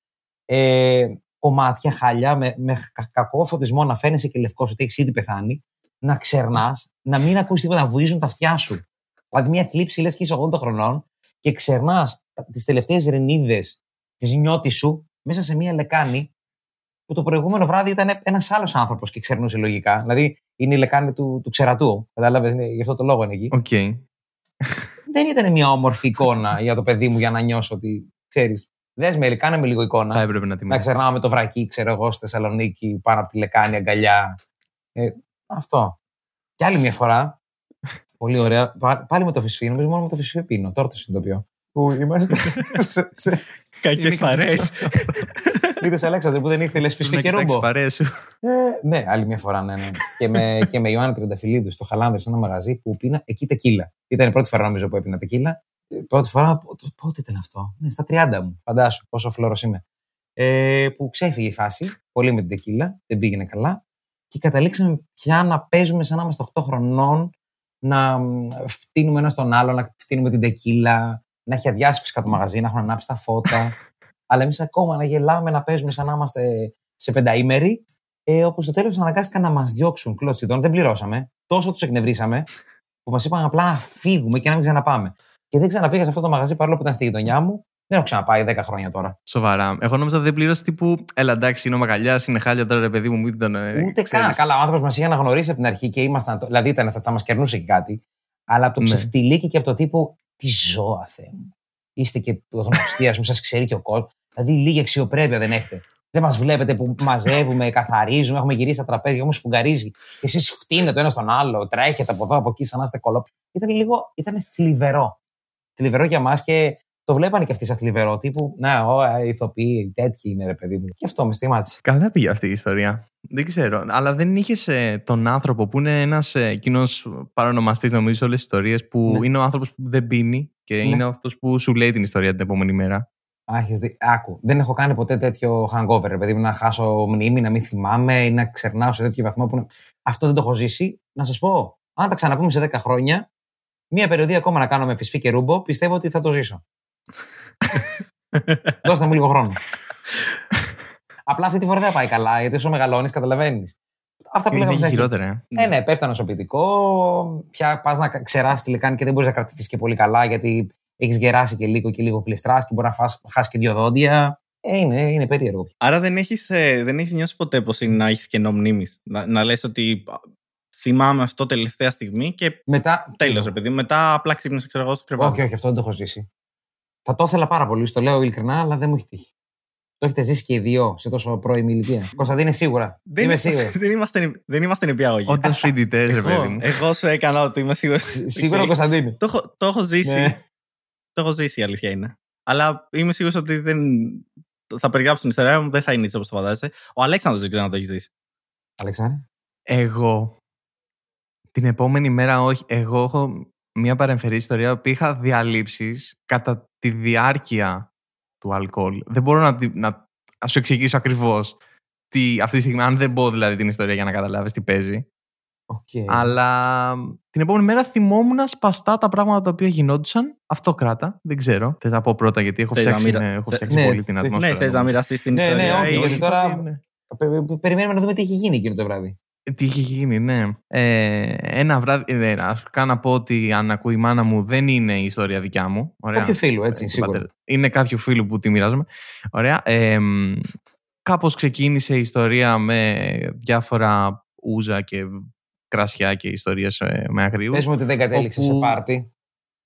ε, κομμάτια, χάλια, με, με κα- κακό φωτισμό να φαίνεσαι και λευκός ότι έχεις ήδη πεθάνει να ξερνάς, να μην ακούς τίποτα, να βουίζουν τα αυτιά σου. Δηλαδή μια θλίψη λες και είσαι 80 χρονών και ξερνάς τα- τις τελευταίες ρανίδες της νιότης σου μέσα σε μια λεκάνη που το προηγούμενο βράδυ ήταν ένας άλλος άνθρωπος και ξερνούσε λογικά. Δηλαδή είναι η λεκάνη του, του ξερατού. Κατάλαβες, γι' αυτό το λόγο είναι εκεί. Οκ. Δεν ήταν μια όμορφη εικόνα για το παιδί μου για να νιώσω ότι ξέρεις. Δε με, κάνε με λίγο Θα εικόνα. έπρεπε να τη Να ξερνάω με το βρακί, ξέρω εγώ, στη Θεσσαλονίκη, πάνω από τη λεκάνη, αγκαλιά. Ε, αυτό. Και άλλη μια φορά. *laughs* Πολύ ωραία. πα- Πάλι με το φυσφή. Νομίζω μόνο με το φυσφή πίνω. Τώρα το συνειδητοποιώ. Που είμαστε. *laughs* σε- σε- Κακές παρέ. *laughs* Είδες Αλέξανδρε που δεν ήρθε, λες φυσφή και ρούμπο. παρέες σου. Ε, ναι, άλλη μια φορά, ναι. ναι. και, με, και με Ιωάννη Τριανταφυλλίδου στο Χαλάνδρη, σε ένα μαγαζί που πίνα εκεί τεκίλα. Ήταν η πρώτη φορά νομίζω που έπινα τεκίλα. Ε, Πρώτη φορά, πο- πότε ήταν αυτό; Ναι, στα 30 μου. Φαντάσου πόσο φλόρο είμαι. Ε, που ξέφυγε η φάση, πολύ με την τεκίλα, δεν πήγαινε καλά. Και καταλήξαμε πια να παίζουμε σαν να είμαστε 8 χρονών, να μ, φτύνουμε ένα στον άλλο, να φτύνουμε την τεκίλα, να έχει αδειάσει φυσικά το μαγαζί, να έχουν ανάψει τα φώτα. *laughs* Αλλά εμείς ακόμα να γελάμε, να παίζουμε σαν να είμαστε σε πενταήμερη, ε, όπου στο τέλος αναγκάστηκαν να μας διώξουν κλωτσιτών. Δεν πληρώσαμε. Τόσο τους εκνευρίσαμε, που μας είπαν απλά να φύγουμε και να μην ξαναπάμε. Και δεν ξαναπήγα σε αυτό το μαγαζί παρόλο που ήταν στη γειτονιά μου. Δεν έχω ξαναπάει 10 χρόνια τώρα. Σοβαρά. Εγώ νόμιζα δεν πλήρωσε τύπου. Έλα εντάξει, είναι ο Μαγαλιάς, είναι χάλια τώρα ρε παιδί μου, μην τον. ε, Ούτε ξέρεις». καν. Καλά, ο άνθρωπος μας είχε αναγνωρίσει από την αρχή και ήμασταν. Δηλαδή ήταν, θα, θα μας κερνούσε και κάτι. Αλλά από το Ναι. ξεφτιλίκι και από το τύπο. Τι ζώα, Θεέ μου. Είστε και γνωστοί, ας πούμε, σας ξέρει και ο κόσμος. Δηλαδή λίγη αξιοπρέπεια δεν έχετε. Δεν μας βλέπετε που μαζεύουμε, καθαρίζουμε, έχουμε γυρίσει τα τραπέζια, όμως φουγγαρίζει. Και εσείς φτύνετε το ένα στον άλλο, τρέχετε από εδώ, από εκεί, σαν να είστε κολόπι. Ήταν λίγο, ήταν θλιβερό. Θλιβερό για μας και το βλέπανε και αυτοί σαν θλιβερό. Τύπου, να, ο, ε, ηθοποιοί, τέτοιοι είναι ρε παιδί μου. Και αυτό με στήματισε. Καλά πήγε αυτή η ιστορία. Δεν ξέρω. Αλλά δεν είχες τον άνθρωπο που είναι ένας κοινό παρονομαστής, νομίζω, σε όλες τις ιστορίες, που Ναι. είναι ο άνθρωπος που δεν πίνει και είναι αυτός που σου λέει την ιστορία την επόμενη μέρα. Α, έχεις δει. Άκου. Δεν έχω κάνει ποτέ τέτοιο hangover, ρε παιδί μου, να χάσω μνήμη, να μην θυμάμαι ή να ξερνάω σε τέτοιο βαθμό που. είναι- Αυτό δεν το έχω ζήσει. Να σας πω, αν τα ξαναπούμε σε 10 χρόνια, μία περιοδία ακόμα να κάνω με φυσφή και ρούμπο, πιστεύω ότι θα το ζήσω. *laughs* Δώστε μου λίγο χρόνο. Απλά αυτή τη φορά δεν θα πάει καλά, γιατί όσο μεγαλώνεις, καταλαβαίνεις. Αυτά που Είναι λέγαμε και στην αρχή. χειρότερα. ε. Ε, ναι, πέφτει νοσοποιητικό. Πια πας να ξεράσει τη λεκάνη και δεν μπορείς να κρατήσεις και πολύ καλά, γιατί έχεις γεράσει και λίγο και λίγο κλειστρά και μπορεί να φας, χάσεις και δύο δόντια. Ε, είναι, είναι περίεργο. Άρα δεν έχεις, ε, δεν έχεις νιώσει ποτέ πως είναι να έχεις κενό μνήμης. Να, να λες ότι α, θυμάμαι αυτό τελευταία στιγμή και Μετά. τέλος, ρε παιδί μου. Μετά απλά ξύπνησα, ξέρω εγώ, στο κρεβάτι. Όχι, όχι, αυτό δεν το έχω ζήσει. Θα το ήθελα πάρα πολύ, στο λέω ειλικρινά, αλλά δεν μου έχει τύχει. Το έχετε ζήσει και οι δύο σε τόσο πρώιμη ηλικία. Κωνσταντίνε, σίγουρα. Δεν, Είμαι σίγουρο. *laughs* δεν είμαστε, δεν είμαστε νηπιαγωγοί. Όντα φοιτητές, ρε παιδί Εγώ, μου. εγώ σου έκανα ότι είμαι σίγουρο. Σίγουρα, Οκ. Κωνσταντίνε. Το, έχω- το έχω ζήσει. Ναι. Το έχω ζήσει, η αλήθεια είναι. Αλλά είμαι σίγουρο ότι δεν. Θα περιγράψω την ιστορία μου, δεν θα είναι έτσι όπως το φαντάζεσαι. Ο Αλέξανδρος δεν ξέρω αν το έχεις ζήσει. Αλέξανδρε. Εγώ την επόμενη μέρα όχι. Εγώ έχω μια παρεμφερή ιστορία που είχα διαλείψεις κατά τη διάρκεια του αλκοόλ. Δεν μπορώ να, τη- να, να σου εξηγήσω ακριβώς τι, αυτή τη στιγμή, αν δεν πω δηλαδή την ιστορία για να καταλάβεις τι παίζει. Οκ. Αλλά την επόμενη μέρα θυμόμουν σπαστά τα πράγματα τα οποία γινόντουσαν. Αυτό κράτα. Δεν ξέρω. Θες να πω πρώτα γιατί έχω Θες να φτιάξει, μοιρα- ναι, έχω Θε- φτιάξει ναι, πολύ την τε- ατμόσφαιρα. Ναι, θε να νομίζω. μοιραστεί την Ναι, ναι, ιστορία. όχι, ή γιατί όχι? τώρα- Ναι. Πε- πε- Περιμένουμε να δούμε τι έχει γίνει εκείνο το βράδυ. Τι είχε γίνει, ναι. Ε, ένα βράδυ. Ναι, να κάνω να πω ότι αν ακούει η μάνα μου, δεν είναι η ιστορία δικιά μου. Ωραία. Κάποιου φίλου, έτσι, Ε, του σίγουρα. πατέρα. Είναι κάποιου φίλου που τη μοιράζομαι. Ωραία. Ε, κάπως ξεκίνησε η ιστορία με διάφορα ούζα και κρασιά και ιστορίες ε, με αγρίου. Πες μου ότι δεν κατέληξες σε όπου- πάρτι.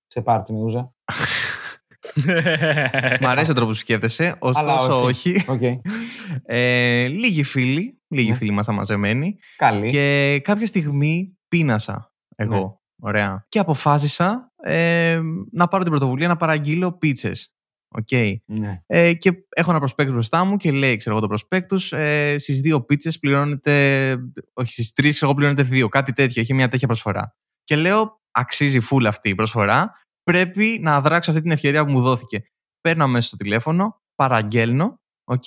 Σε πάρτι με ούζα. *laughs* Μ' αρέσει ο τρόπος που σκέφτεσαι, Αλλά ωστόσο όχι. όχι. Οκ. Ε, λίγοι φίλοι, λίγοι Ναι. φίλοι ήμασταν μαζεμένοι. Καλή. Και κάποια στιγμή πείνασα εγώ. Ναι. Ωραία. Και αποφάσισα ε, να πάρω την πρωτοβουλία να παραγγείλω πίτσες. Οκ. Ναι. Ε, και έχω ένα προσπέκτους μπροστά μου και λέει, ξέρω εγώ, το προσπέκτους, ε, στις δύο πίτσες πληρώνεται. Όχι, στις τρεις, ξέρω εγώ, πληρώνεται δύο. Κάτι τέτοιο. Έχει μια τέτοια προσφορά. Και λέω, αξίζει φουλ αυτή η προσφορά. Πρέπει να δράξω αυτή την ευκαιρία που μου δόθηκε. Παίρνω αμέσως το τηλέφωνο, παραγγέλνω. Οκ.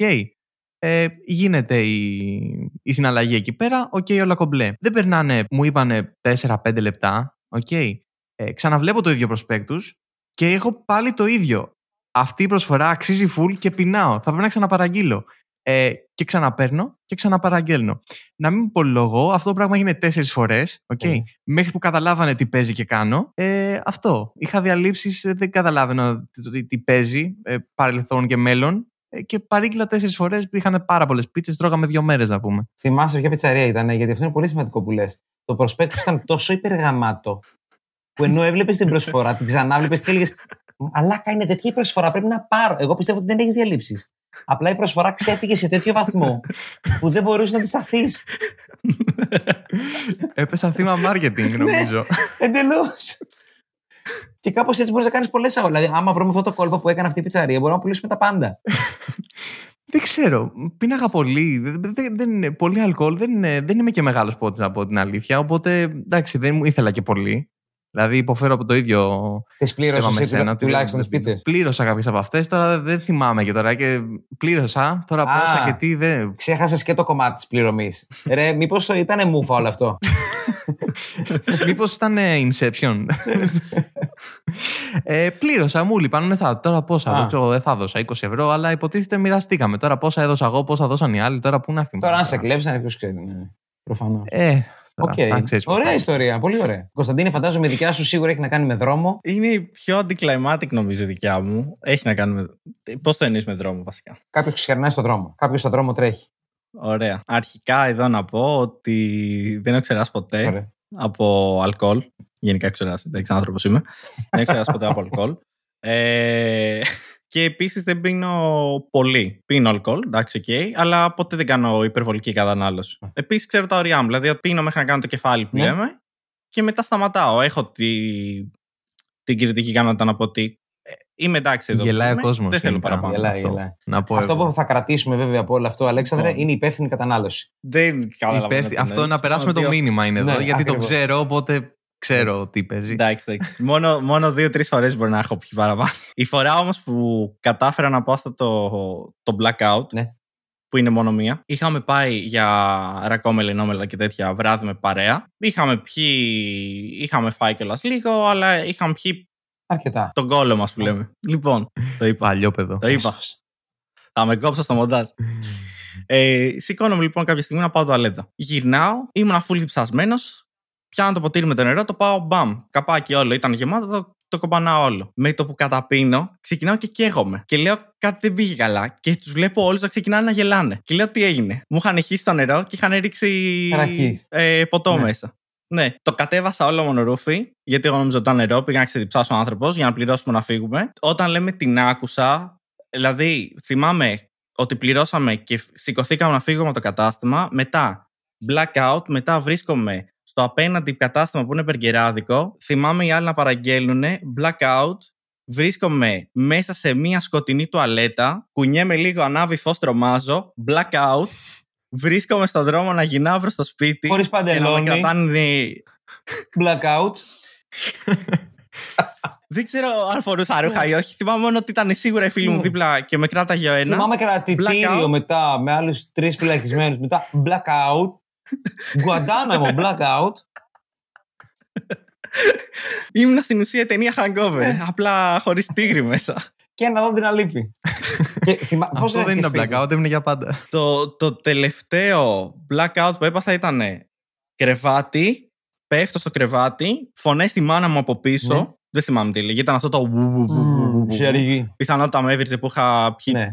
Ε, γίνεται η, η συναλλαγή εκεί πέρα. Οκ, όλα κομπλέ. Δεν περνάνε, μου είπανε 4-5 λεπτά. Οκ. Ε, ξαναβλέπω το ίδιο προσπέκτους και έχω πάλι το ίδιο. Αυτή η προσφορά αξίζει full και πεινάω. Θα πρέπει να ξαναπαραγγείλω. Ε, και ξαναπαίρνω και ξαναπαραγγέλνω. Να μην πω λόγο, αυτό το πράγμα έγινε τέσσερις φορές. Okay, Mm. Μέχρι που καταλάβανε τι παίζει και κάνω. Ε, αυτό. Είχα διαλύσει, δεν καταλάβαινα τι, τι παίζει, ε, παρελθόν και μέλλον. Ε, και παρήγγειλα τέσσερις φορές που είχαν πάρα πολλές πίτσες. Τρώγαμε δύο μέρες, να πούμε. Θυμάσαι ποια πιτσαρία ήταν, γιατί αυτό είναι πολύ σημαντικό που λες. Το προσπέκτο ήταν *laughs* τόσο υπεργαμάτο, που ενώ έβλεπες την προσφορά, την ξανά βλέπε και έλεγες Αλάκα είναι τέτοια η προσφορά, πρέπει να πάρω. Εγώ πιστεύω ότι δεν έχεις διαλύσει. Απλά η προσφορά ξέφυγε σε τέτοιο βαθμό που δεν μπορούσες να αντισταθείς. Έπεσα θύμα marketing, νομίζω. Εντελώς. Και κάπως έτσι μπορείς να κάνεις πολλές αγορές. Δηλαδή, άμα βρούμε αυτό το κόλπο που έκανε αυτή η πιτσαρία, μπορούμε να πουλήσουμε τα πάντα. *laughs* Δεν ξέρω. Πίναγα πολύ. Δεν, δεν, δεν είναι πολύ αλκοόλ. Δεν, είναι, δεν είμαι και μεγάλος πότης, να πω την αλήθεια. Οπότε εντάξει, δεν μου ήθελα και πολύ. Δηλαδή, υποφέρω από το ίδιο. Τι θέμα πλήρωσε με εσύ σένα. τουλάχιστον τις πίτσες; Πλήρωσα κάποιες από αυτές. Τώρα δεν θυμάμαι και τώρα. Και πλήρωσα. Τώρα Α. πόσα και τι δεν. Ξέχασες και το κομμάτι της πληρωμής. Ρε, μήπως ήταν μούφα όλο αυτό; *laughs* *laughs* Μήπως ήταν ε, Inception; *laughs* ε, πλήρωσα, μου λείπαν. Ναι, θα, τώρα πόσα. Α. Δεν, ξέρω, δεν θα δώσα 20 ευρώ, αλλά υποτίθεται μοιραστήκαμε. Τώρα πόσα έδωσα εγώ, πόσα δώσαν οι άλλοι. Τώρα πού να θυμάμαι. Τώρα, αν σε κλέψανε, ποιος ξέρει. Ναι. Προφανώς. Ε, τώρα, Οκ. αυτά ξέρεις πώς Ωραία πάει. ιστορία. Πολύ ωραία. Κωνσταντίνε, φαντάζομαι η δικιά σου σίγουρα έχει να κάνει με δρόμο. Είναι η πιο anticlimactic νομίζω η δικιά μου. Έχει να κάνει με. Πώς το εννοείς με δρόμο, βασικά; Κάποιος ξερνάει στον δρόμο. Κάποιος στον δρόμο τρέχει. Ωραία. Αρχικά εδώ να πω ότι δεν έχω ξεράσει ποτέ Ωραία. από αλκοόλ. Γενικά έχω ξεράσει. Δεν ξέρω άνθρωπος είμαι. δεν έχω ξεράσει ποτέ από αλκοόλ. Ε, και επίσης δεν πίνω πολύ. Πίνω αλκοόλ, εντάξει, οκ, αλλά ποτέ δεν κάνω υπερβολική κατανάλωση. Επίσης ξέρω τα όρια μου. Δηλαδή, πίνω μέχρι να κάνω το κεφάλι που Ναι. λέμε και μετά σταματάω. Έχω τη, την κριτική ικανότητα να πω ότι ε, είμαι εντάξει εδώ. που Γελάει ο είμαι, κόσμος Δεν θέλω γενικά. παραπάνω. Γελάει, αυτό. γελάει. Να πω Αυτό εγώ. που θα κρατήσουμε βέβαια από όλο αυτό, Αλέξανδρε, Λοιπόν. είναι η υπεύθυνη κατανάλωση. Δεν καταλαβαίνω. Υπεύθυ- τι Αυτό εννοείς. να περάσουμε Μόνο το δύο- μήνυμα είναι εδώ, Ναι, γιατί ακριβώς. το ξέρω, οπότε ξέρω Έτσι. τι παίζει. Εντάξει, εντάξει. μόνο, μόνο δύο-τρεις φορές μπορεί να έχω πιει παραπάνω. Η φορά όμως που κατάφερα να πω αυτό το, το blackout, Ναι. που είναι μόνο μία, είχαμε πάει για ρακό μελινόμελα και τέτοια βράδυ με παρέα. Είχαμε πιει, είχαμε φάει κιόλας λίγο, αλλά είχαμε πιει Αρκετά. τον κόλλο μας που λέμε. Λοιπόν, το είπα. Παλιό παιδό. Το είπα. Θα με κόψω στο μοντάζ. Ε, σηκώνομαι λοιπόν κάποια στιγμή να πάω τουαλέτα. Γυρνάω, ήμουν αφού διψασμένος. Πιάνω το ποτήρι με το νερό, το πάω μπαμ. Καπάκι όλο. Ήταν γεμάτο, το, το κομπανάω όλο. Με το που καταπίνω, ξεκινάω και καίγομαι. Και λέω κάτι δεν πήγε καλά. Και τους βλέπω όλους να ξεκινάνε να γελάνε. Και λέω τι έγινε. Μου είχαν χύσει το νερό και είχαν ρίξει Ρακής. ε, ποτό Ναι. μέσα. Ναι, το κατέβασα όλο μονορούφι, γιατί εγώ νομίζω ότι ήταν νερό. Πήγα να ξεδιψάσω ο άνθρωπος για να πληρώσουμε να φύγουμε. Όταν λέμε την άκουσα, δηλαδή θυμάμαι ότι πληρώσαμε και σηκωθήκαμε να φύγουμε από το κατάστημα. Μετά blackout, μετά βρίσκομαι στο απέναντι κατάστημα που είναι περγκεράδικο. Θυμάμαι οι άλλοι να παραγγέλνουν blackout. Βρίσκομαι μέσα σε μια σκοτεινή τουαλέτα. Κουνιέμαι λίγο, ανάβει φως, τρομάζω. Blackout. Βρίσκομαι στον δρόμο να γυρνάω προς το σπίτι. Χωρίς και να με παντελόνι. κρατάνε. Blackout. Δεν ξέρω αν φορούσα ρούχα ή όχι. Θυμάμαι μόνο ότι ήταν σίγουρα η φίλη μου Ναι. δίπλα και με κράταγε ο ένας. Θυμάμαι κρατητήριο Blackout. μετά με άλλους τρεις φυλακισμένους. Μετά blackout. Γκουαντάναμο blackout. Ήμουν στην ουσία ταινία hangover. Ναι. Απλά χωρίς τίγρη μέσα. Και ένα δω την αλήφη. Και θυμά... πώς Αυτό δεν βρέθηκες είναι σπίτι; blackout, έμεινε για πάντα. το, το τελευταίο blackout που έπαθα ήταν κρεβάτι. Πέφτω στο κρεβάτι. Φωνές στη μάνα μου από πίσω. Ναι. Δεν θυμάμαι τι λέγε. Ήταν αυτό το. βου, βου, βου, βου, βου, βου. Ξεριγή. Πιθανότητα με έβριζε που είχα πιει. Ναι.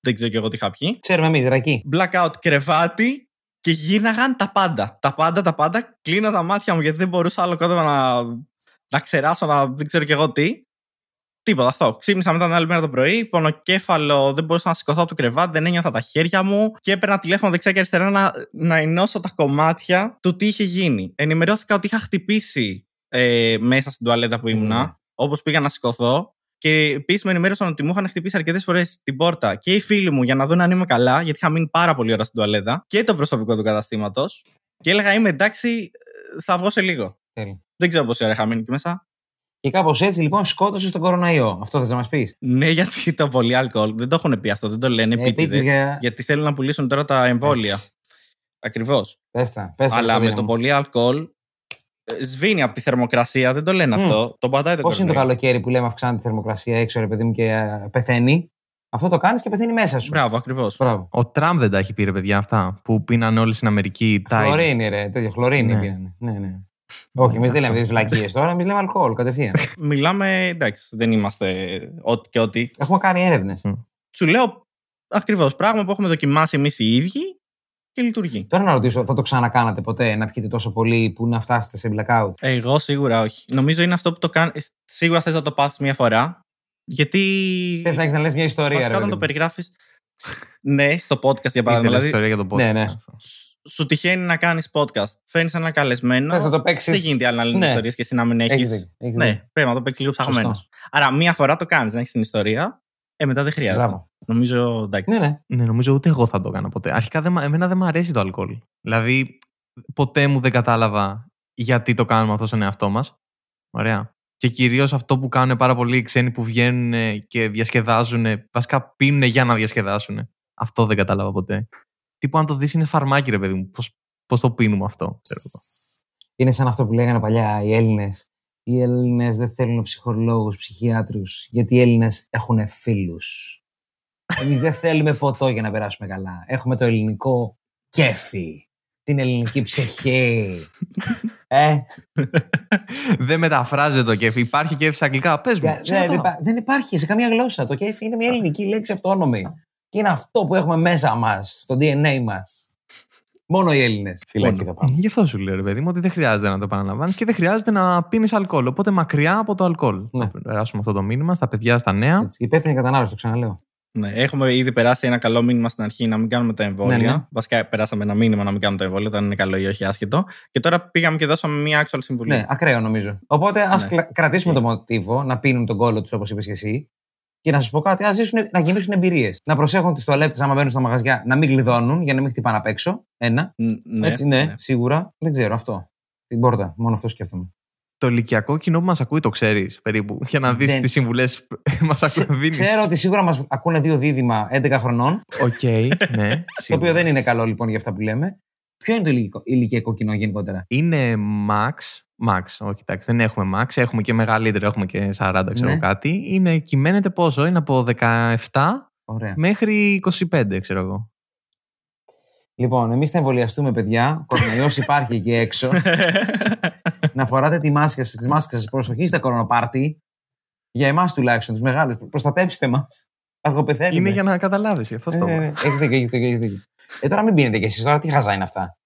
Δεν ξέρω κι εγώ τι είχα πιει. Ξέρουμε εμείς, ρακί. Blackout κρεβάτι και γύρναγαν τα πάντα. Τα πάντα, τα πάντα. Κλείνω τα μάτια μου γιατί δεν μπορούσα άλλο κόδωμα να, να ξεράσω, να δεν ξέρω κι εγώ τι. Τίποτα αυτό. Ξύπνησα μετά την άλλη μέρα το πρωί, πονοκέφαλο, δεν μπορούσα να σηκωθώ από το κρεβάτι, δεν ένιωθα τα χέρια μου και έπαιρνα τηλέφωνο δεξιά και αριστερά να, να ενώσω τα κομμάτια του τι είχε γίνει. Ενημερώθηκα ότι είχα χτυπήσει ε, μέσα στην τουαλέτα που ήμουνα, Mm. όπως πήγα να σηκωθώ. Και επίσης με ενημέρωσαν ότι μου είχαν χτυπήσει αρκετές φορές την πόρτα και οι φίλοι μου για να δουν αν είμαι καλά, γιατί είχα μείνει πάρα πολύ ώρα στην τουαλέτα και το προσωπικό του καταστήματος. Και έλεγα είμαι εντάξει, ε, θα βγω σε λίγο. Τέλεια. Δεν ξέρω πόση ώρα είχα μείνει εκεί μέσα. Και κάπως έτσι λοιπόν σκότωσες τον κοροναϊό. Αυτό θες να μας πεις; Ναι, γιατί το πολύ αλκοόλ. Δεν το έχουν πει αυτό, δεν το λένε επίτηδες, για. Γιατί θέλουν να πουλήσουν τώρα τα εμβόλια. Ακριβώς. Πες τα, πες τα, Αλλά με Κωνσταντίνα το μου. πολύ αλκοόλ ε, σβήνει από τη θερμοκρασία. Δεν το λένε Μμ. αυτό. Το πατάει το Πώς είναι το κορονοϊό. καλοκαίρι που λέμε αυξάνεται η θερμοκρασία έξω, ρε παιδί μου, και ε, πεθαίνει; Αυτό το κάνεις και πεθαίνει μέσα σου. Μπράβο, ακριβώς. Μπράβο. Ο Τραμπ δεν τα έχει πει, ρε παιδιά, αυτά. Που πίναν όλοι στην Αμερική. Tide. Χλωρίνη, ρε. Τέτοιο χλωρίνη Ναι. πήρανε. Ναι, ναι. Όχι, εμείς δεν λέμε τι βλακίες τώρα, εμείς λέμε αλκοόλ κατευθείαν. Μιλάμε, εντάξει, δεν είμαστε ό,τι και ό,τι. Έχουμε κάνει έρευνες. Σου λέω ακριβώς πράγμα που έχουμε δοκιμάσει εμείς οι ίδιοι και λειτουργεί. Τώρα να ρωτήσω, θα το ξανακάνατε ποτέ να πιείτε τόσο πολύ που να φτάσετε σε blackout; Εγώ σίγουρα όχι. Νομίζω είναι αυτό που το κάνει. Σίγουρα θες να το πάθεις μία φορά. Γιατί. Θες να έχεις να λες μια ιστορία, Βασικά ρε. όταν παιδί το μου. περιγράφει. *laughs* ναι, στο podcast για παράδειγμα. Ήθελες Δηλαδή, ιστορία για το podcast. Ναι, ναι. Αυτό. σου- σου τυχαίνει να κάνεις podcast. Φέρνει ένα καλεσμένο. Θες να το παίξεις. Δεν γίνεται άλλο να λένε Ναι. ιστορίες και εσύ να μην έχεις. Έχεις δίκιο, έχεις δίκιο. Ναι, πρέπει να το παίξεις λίγο ψαγμένος. Σωστό. Άρα, μία φορά το κάνεις, να έχεις την ιστορία. Ε, μετά δεν χρειάζεται. Μπράβο. Νομίζω εντάξει. Ναι, ναι. Ναι, νομίζω ούτε εγώ θα το έκανα ποτέ. Αρχικά δεν, μ' εμένα δεν μου αρέσει το αλκοόλ. Δηλαδή, ποτέ μου δεν κατάλαβα γιατί το κάνουμε αυτό στον εαυτό μας. Ωραία. Και κυρίως αυτό που κάνουν πάρα πολλοί ξένοι που βγαίνουν και διασκεδάζουν. Βασικά πίνουν για να διασκεδάσουν. Αυτό δεν κατάλαβα ποτέ. Τι που αν το δεις είναι φαρμάκι, ρε παιδί μου. Πώς το πίνουμε αυτό. ξέρω εγώ. Είναι σαν αυτό που λέγανε παλιά οι Έλληνες. Οι Έλληνες δεν θέλουν ψυχολόγους, ψυχιάτρους, γιατί οι Έλληνες έχουν φίλους. Εμείς δεν θέλουμε ποτό για να περάσουμε καλά. Έχουμε το ελληνικό κέφι. Την ελληνική ψυχή. ε, δεν μεταφράζεται το κέφι. Υπάρχει κέφι στα αγγλικά. Πες μου. για- ξέρω ναι, το. δεν, υπά- δεν υπάρχει σε καμία γλώσσα. Το κέφι είναι μια ελληνική λέξη αυτόνομη. Και είναι αυτό που έχουμε μέσα μας, στο DNA μας. Μόνο οι Έλληνες. Φυλακή θα Ε, πάμε. Γι' αυτό σου λέω, ρε παιδί μου, ότι δεν χρειάζεται να το επαναλαμβάνει και δεν χρειάζεται να πίνεις αλκοόλ. Οπότε μακριά από το αλκοόλ. Ναι. Να περάσουμε αυτό το μήνυμα στα παιδιά, στα νέα. Έτσι, Υπεύθυνη κατανάλωση, το ξαναλέω. Ναι, έχουμε ήδη περάσει ένα καλό μήνυμα στην αρχή να μην κάνουμε τα εμβόλια. Ναι, ναι. Βασικά, περάσαμε ένα μήνυμα να μην κάνουμε τα εμβόλια, όταν είναι καλό ή όχι άσχετο. Και τώρα πήγαμε και δώσαμε μία actual συμβουλή. Ναι, ακραίο νομίζω. Οπότε ας Ναι. κρατήσουμε το μοτίβο, να πίνουν τον κόλλο τους όπως είπες και εσύ. Και να σα πω κάτι, ας ζήσουν, να γεννήσουν εμπειρίες. Να προσέχουν τις τουαλέτες άμα μπαίνουν στα μαγαζιά να μην κλειδώνουν για να μην χτυπάνε απ' έξω. Ένα. Ν- ναι, Έτσι, ναι, ναι. σίγουρα. Δεν ξέρω αυτό. Την πόρτα. Μόνο αυτό σκέφτομαι. Το ηλικιακό κοινό που μας ακούει το ξέρεις περίπου. *laughs* Για να δεις Δεν- τις συμβουλές *laughs* μας Ξε- δίνεις. Ξέρω ότι σίγουρα μας ακούνε δύο δίδυμα 11 χρονών. Οκ, ναι. *laughs* Το σίγουρα. οποίο δεν είναι καλό λοιπόν για αυτά που λέμε. Ποιο είναι το ηλικιακό, ηλικιακό κοινό γενικότερα; Είναι max. Max, όχι, εντάξει, δεν έχουμε max. Έχουμε και μεγαλύτερο, έχουμε και 40, ξέρω Ναι. κάτι. Είναι, κυμαίνεται πόσο, είναι από 17 Ωραία. μέχρι 25, ξέρω εγώ. Λοιπόν, εμείς θα εμβολιαστούμε, παιδιά. *laughs* Ο κορονοϊό υπάρχει εκεί έξω. *laughs* να φοράτε τη μάσκα σας, τις μάσκες σας, προσοχή στα κορονοπάρτι. Για εμάς τουλάχιστον, τους μεγάλους. Προστατέψτε μας. Αργοπεθαίνουμε. Είναι για να καταλάβεις, αυτό Ε, το ναι, είπα. ναι. Έχεις δίκιο, έχεις δίκιο, έχεις δίκιο. Ε, τώρα μην πίνετε κι εσείς, τώρα τι χαζά είναι αυτά.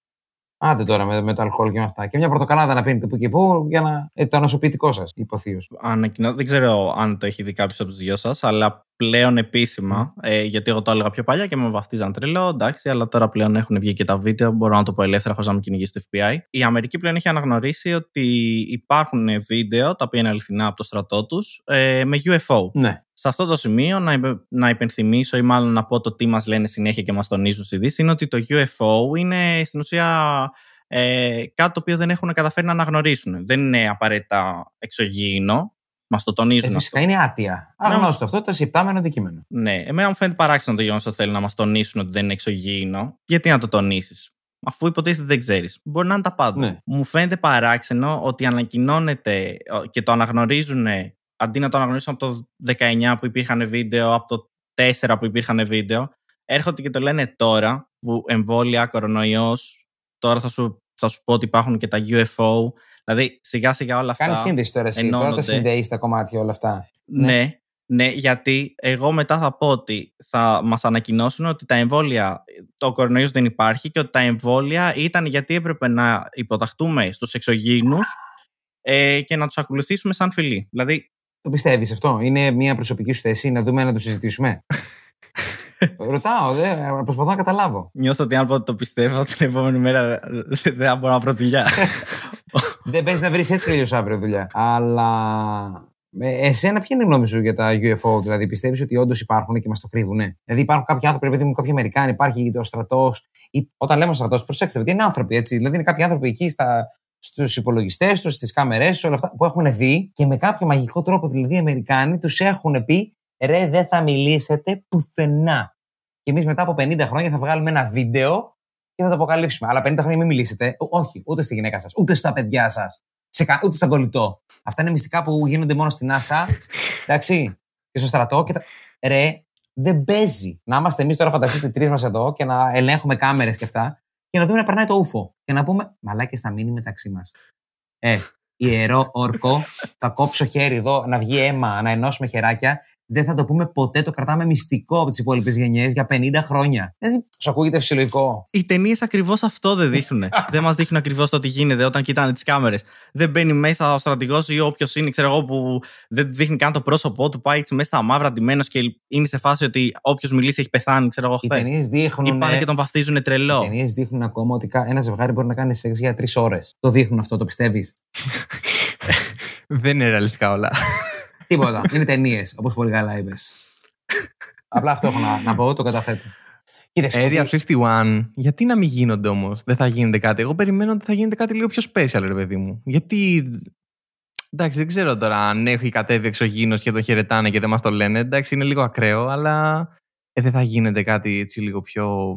Άντε τώρα με, με το αλκοόλ και με αυτά. Και μια πορτοκαλάδα να πίνετε που και που για να. Ε, το ανοσοποιητικό σας, υποθείως. Ανακοινώ, δεν ξέρω αν το έχει δει κάποιος από τους δυο σας, αλλά πλέον επίσημα, ε, γιατί εγώ το έλεγα πιο παλιά και με βαφτίζαν τρελό, εντάξει, αλλά τώρα πλέον έχουν βγει και τα βίντεο, μπορώ να το πω ελεύθερα χωρίς να με κυνηγήσει το FBI. Η Αμερική πλέον έχει αναγνωρίσει ότι υπάρχουν βίντεο, τα οποία είναι αληθινά από το στρατό τους, ε, με UFO. Ναι. Σε αυτό το σημείο να, υπε- να υπενθυμίσω ή μάλλον να πω το τι μας λένε συνέχεια και μας τονίζουν στη Δύση είναι ότι το UFO είναι στην ουσία ε, κάτι το οποίο δεν έχουν καταφέρει να αναγνωρίσουν. Δεν είναι απαραίτητα εξωγήινο. Μας το τονίζουν Ε, αυτό. φυσικά είναι άτια. Αγνώστο αυτό το συμπτάμενο αντικείμενο. Ναι, εμένα μου φαίνεται παράξενο το γεγονός ότι θέλουν να μας τονίσουν ότι δεν είναι εξωγήινο. Γιατί να το τονίσεις, αφού υποτίθεται δεν ξέρεις. Μπορεί να είναι τα πάντα. Ναι. Μου φαίνεται παράξενο ότι ανακοινώνεται ε, και το αναγνωρίζουν αντί να το αναγνωρίσουν από το 19 που υπήρχαν βίντεο, από το 4 που υπήρχαν βίντεο, έρχονται και το λένε τώρα που εμβόλια, κορονοϊός. Τώρα θα σου, θα σου πω ότι υπάρχουν και τα UFO. Δηλαδή σιγά σιγά όλα αυτά. Κάνει σύνδεση τώρα εσύ. Τώρα ενώνονται. τα συνδέεις τα κομμάτια όλα αυτά. Ναι. ναι, γιατί εγώ μετά θα πω ότι θα μας ανακοινώσουν ότι τα εμβόλια, το κορονοϊός δεν υπάρχει και ότι τα εμβόλια ήταν γιατί έπρεπε να υποταχτούμε στους εξωγήινους ε, και να τους ακολουθήσουμε σαν φιλοί. Δηλαδή, Το πιστεύεις αυτό; Είναι μια προσωπική σου θέση να δούμε να το συζητήσουμε; *laughs* Ρωτάω, δε, προσπαθώ να καταλάβω. νιώθω ότι αν πω ότι το πιστεύω την επόμενη μέρα δεν θα μπορώ να βρω δουλειά. *laughs* Δεν παίζει να βρεις έτσι κι αλλιώς αύριο δουλειά. Αλλά. ε, Εσένα, ποια είναι η γνώμη σου για τα UFO, δηλαδή πιστεύεις ότι όντως υπάρχουν και μας το κρύβουν. Δηλαδή υπάρχουν κάποιοι άνθρωποι, επειδή μου κάποιοι Αμερικάνοι, υπάρχει ο στρατός. Όταν λέμε στρατός, προσέξτε, γιατί είναι άνθρωποι έτσι; Δηλαδή είναι κάποιοι άνθρωποι εκεί στα, στους υπολογιστές τους, στις κάμερές τους, όλα αυτά που έχουν δει και με κάποιο μαγικό τρόπο δηλαδή οι Αμερικάνοι τους έχουν πει ρε, δεν θα μιλήσετε πουθενά. Και εμείς μετά από 50 χρόνια θα βγάλουμε ένα βίντεο και θα το αποκαλύψουμε. Αλλά 50 χρόνια μην μιλήσετε. Ό- όχι, ούτε στη γυναίκα σας, ούτε στα παιδιά σας, ούτε στον κολλητό. Αυτά είναι μυστικά που γίνονται μόνο στην NASA. εντάξει, και στο στρατό. Και τα... Ρε, δεν παίζει. Να είμαστε εμείς τώρα, φανταστείτε, τρεις μας εδώ και να ελέγχουμε κάμερες και αυτά και να δούμε να περνάει το ούφο. Και να πούμε, μαλάκες θα μείνει μεταξύ μας. Ε, ιερό όρκο, θα κόψω χέρι εδώ, να βγει αίμα, να ενώσουμε χεράκια. Δεν θα το πούμε ποτέ, το κρατάμε μυστικό από τις υπόλοιπες γενιές για 50 χρόνια. Δηλαδή, σου ακούγεται φυσιολογικό. Οι ταινίες ακριβώς αυτό δεν *laughs* δείχνουν. δεν μας δείχνουν ακριβώς το τι γίνεται όταν κοιτάνε τις κάμερες. Δεν μπαίνει μέσα ο στρατηγός ή όποιος είναι, ξέρω εγώ, που δεν του δείχνει καν το πρόσωπό του, πάει έτσι μέσα στα μαύρα ντυμένος και είναι σε φάση ότι όποιος μιλήσει έχει πεθάνει, ξέρω εγώ, Οι χθες. ταινίες δείχνουν. Ή πάνε και τον βαφτίζουν Οι τρελό. ταινίες δείχνουν ακόμα ότι κα- ένα ζευγάρι μπορεί να κάνει σεξ για τρεις ώρες. Το δείχνουν αυτό, το πιστεύεις; *laughs* Δεν είναι ρεαλιστικά όλα. Τίποτα. Είναι ταινίες, όπως πολύ καλά είπες. Απλά αυτό έχω να, να πω, το καταθέτω. Κοίταξε. Area ότι- 51, γιατί να μην γίνονται όμως, δεν θα γίνεται κάτι. Εγώ περιμένω ότι θα γίνεται κάτι λίγο πιο special, ρε παιδί μου. Γιατί. Εντάξει, δεν ξέρω τώρα αν έχει κατέβει εξωγήινος και το χαιρετάνε και δεν μας το λένε. Εντάξει, είναι λίγο ακραίο, αλλά ε, δεν θα γίνεται κάτι έτσι λίγο πιο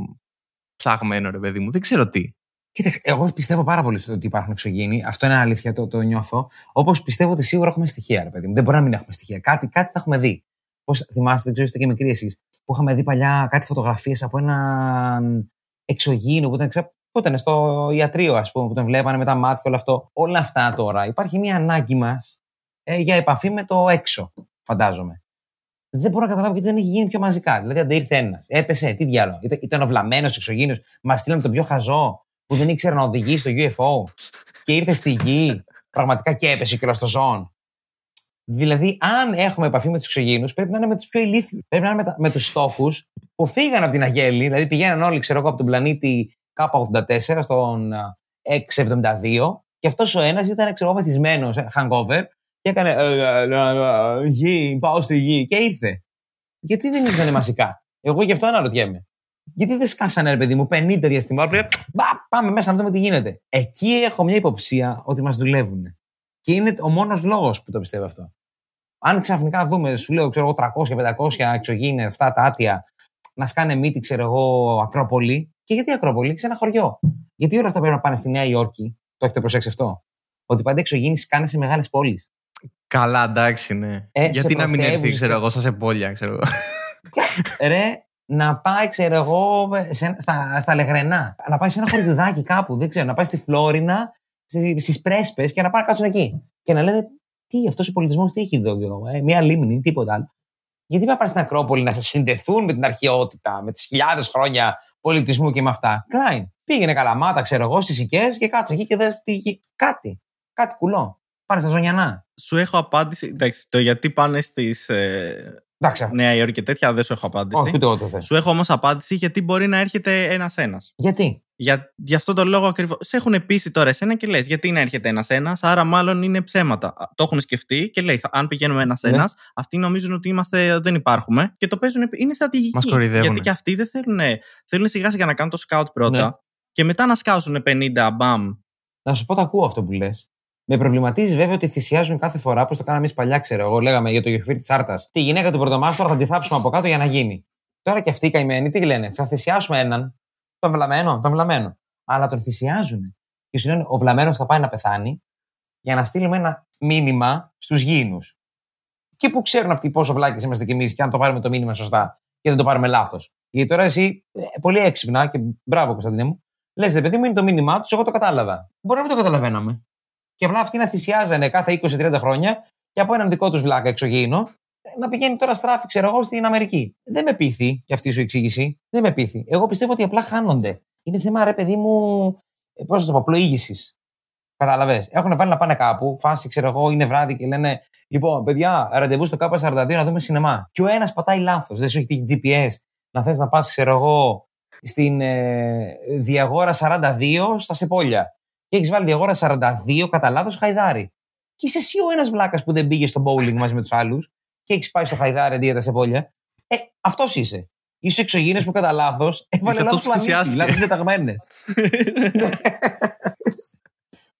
ψαγμένο, ρε παιδί μου. Δεν ξέρω τι. Κοίταξε, εγώ πιστεύω πάρα πολύ στο ότι υπάρχουν εξωγήινοι. Αυτό είναι αλήθεια, το, το νιώθω. Όπως πιστεύω ότι σίγουρα έχουμε στοιχεία, ρε παιδί μου. Δεν μπορεί να μην έχουμε στοιχεία. Κάτι, κάτι θα έχουμε δει. Πώς θυμάστε, δεν ξέρω, είστε και μικροί εσείς, που είχαμε δει παλιά κάτι φωτογραφίες από έναν εξωγήινο που ήταν, ξέρω, που ήταν στο ιατρείο, ας πούμε, που τον βλέπανε με τα μάτια και όλο αυτό. Όλα αυτά τώρα. Υπάρχει μια ανάγκη μας ε, για επαφή με το έξω, φαντάζομαι. Δεν μπορώ να καταλάβω γιατί δεν έχει γίνει πιο μαζικά. Δηλαδή, αν ήρθε ένας, έπεσε, τι διάλογο. Ήταν, ήταν ο βλαμμένος εξωγήινος, μα στείλανε τον πιο χαζό που δεν ήξερε να οδηγεί στο UFO και ήρθε στη γη πραγματικά και έπεσε και στο ζώο. Δηλαδή, αν έχουμε επαφή με τους εξωγήινου, πρέπει να είναι με τους πιο ηλίθιους. Πρέπει να είναι με, τα- με τους στόχους που φύγαν από την Αγέλη, δηλαδή πηγαίναν όλοι, ξέρω εγώ, από τον πλανήτη K84 στον α, 672 και αυτός ο ένας ήταν, ξέρω εγώ, μεθυσμένος, hangover και έκανε ε, ε, ε, ε, γη, πάω στη γη και ήρθε. Γιατί δεν ήρθανε μαζικά; Εγώ γι' αυτό αναρωτιέμαι. Γιατί δεν σκάσανε, ρε παιδί μου, 50 διαστημόπλαια. Πάμε μέσα να δούμε τι γίνεται. Εκεί έχω μια υποψία ότι μας δουλεύουν. Και είναι ο μόνος λόγος που το πιστεύω αυτό. Αν ξαφνικά δούμε, σου λέω, ξέρω εγώ, 300-500 εξωγήινε, αυτά τα άτια, να σκάνε μύτη, ξέρω εγώ, Ακρόπολη. Και γιατί Ακρόπολη, σε ένα χωριό. Γιατί όλα αυτά πρέπει να πάνε στη Νέα Υόρκη; Το έχετε προσέξει αυτό; Ότι πάντα εξωγήινοι σκάνε σε μεγάλες πόλεις. Καλά, εντάξει, ναι. Ε, γιατί σε να μην έρθει, πρωτεύουσες ξέρω και- εγώ, σαν σε πόλια, ξέρω εγώ. Ρε, να πάει, ξέρω εγώ, σε, στα, στα Λεγρενά. Να πάει σε ένα χωριουδάκι κάπου, δεν ξέρω, να πάει στη Φλόρινα, στι Πρέσπες και να πάει να κάτσουν εκεί. Και να λένε, τι, αυτός ο πολιτισμός τι έχει εδώ, ξέρω εγώ, ε, μία λίμνη, τίποτα άλλο. Γιατί πρέπει να πάνε στην Ακρόπολη να συνδεθούν με την αρχαιότητα, με τις χιλιάδες χρόνια πολιτισμού και με αυτά. Κλάιν. Πήγαινε καλαμάτα, ξέρω εγώ, στις οικέ και κάτσε εκεί και δες κάτι. Κάτι κουλό. Πάνε στα ζωνιανά. Σου έχω απάντηση. Εντάξει, το γιατί πάνε στις. Ε, Εντάξει. Νέα Υόρκη και τέτοια δεν σου έχω απάντηση. Όχι, ούτε εγώ το θέλω. Σου έχω όμως απάντηση γιατί μπορεί να έρχεται ένα-ένα. Γιατί; Για, γι' αυτό το λόγο ακριβώς. Σε έχουν πείσει τώρα εσένα και λες: Γιατί να έρχεται ένα-ένα, άρα μάλλον είναι ψέματα. Α, Το έχουν σκεφτεί και λέει: θα- Αν πηγαίνουμε ένα-ένα, Ναι. αυτοί νομίζουν ότι είμαστε, δεν υπάρχουμε και το παίζουν. Είναι στρατηγική. Μας κοροϊδεύουνε. Γιατί και αυτοί δεν θέλουν. Θέλουν σιγά σιγά να κάνουν το scout πρώτα Ναι. και μετά να σκάσουν 50 μπαμ. Να σου πω, το ακούω αυτό που λες. Με προβληματίζει βέβαια ότι θυσιάζουν κάθε φορά, όπως το κάναμε εμείς παλιά, ξέρω εγώ. Λέγαμε για το γεφύρι τη Άρτα. Τη γυναίκα του πρωτομάστορα θα τη θάψουμε από κάτω για να γίνει. Τώρα και αυτοί οι καημένοι τι λένε, θα θυσιάσουμε έναν. Τον βλαμμένο, τον βλαμμένο. Αλλά τον θυσιάζουν. Και σου λένε, ο βλαμμένος θα πάει να πεθάνει για να στείλουμε ένα μήνυμα στους γήινους. Και πού ξέρουν αυτοί πόσο βλάκες είμαστε κι εμείς και αν το πάρουμε το μήνυμα σωστά και δεν το πάρουμε λάθος. Γιατί τώρα εσύ, ε, πολύ έξυπνα και μπράβο Κωνσταντίνε μου, λες, ρε παιδί μου, είναι το μήνυμά τους, εγώ το κατάλαβα. Μπορεί να μην το καταλαβαίναμε. Και απλά αυτοί να θυσιάζανε κάθε 20-30 χρόνια και από έναν δικό τους βλάκα εξωγήινο ε, να πηγαίνει τώρα στράφη, ξέρω εγώ, στην Αμερική. Δεν με πείθει και αυτή σου εξήγηση. Δεν με πείθει. Εγώ πιστεύω ότι απλά χάνονται. Είναι θέμα, ρε παιδί μου, πώς να το πω, πλοήγησης. Κατάλαβε. Έχουν βάλει να πάνε κάπου, φάση, ξέρω εγώ, είναι βράδυ και λένε Λοιπόν, παιδιά, ραντεβού στο K42 να δούμε σινεμά. Και ο ένας πατάει λάθος. Δεν σου έχει τύχει GPS να θες να πας, ξέρω εγώ, στην ε, Διαγόρα 42 στα Σεπόλια. Και έχεις βάλει Διαγόρα 42 κατά λάθος Χαϊδάρι. Και είσαι εσύ ο ένας βλάκας που δεν πήγε στο bowling μαζί με τους άλλους και έχεις πάει στο Χαϊδάρι αντί για τα Σεπόλια. Ε, αυτός είσαι. Είσαι εξωγήινε που κατά λάθος έβαλε αυτός λάθος που πλανήτη. θυσιάστηκε. Λάθος διαταγμένε. *laughs*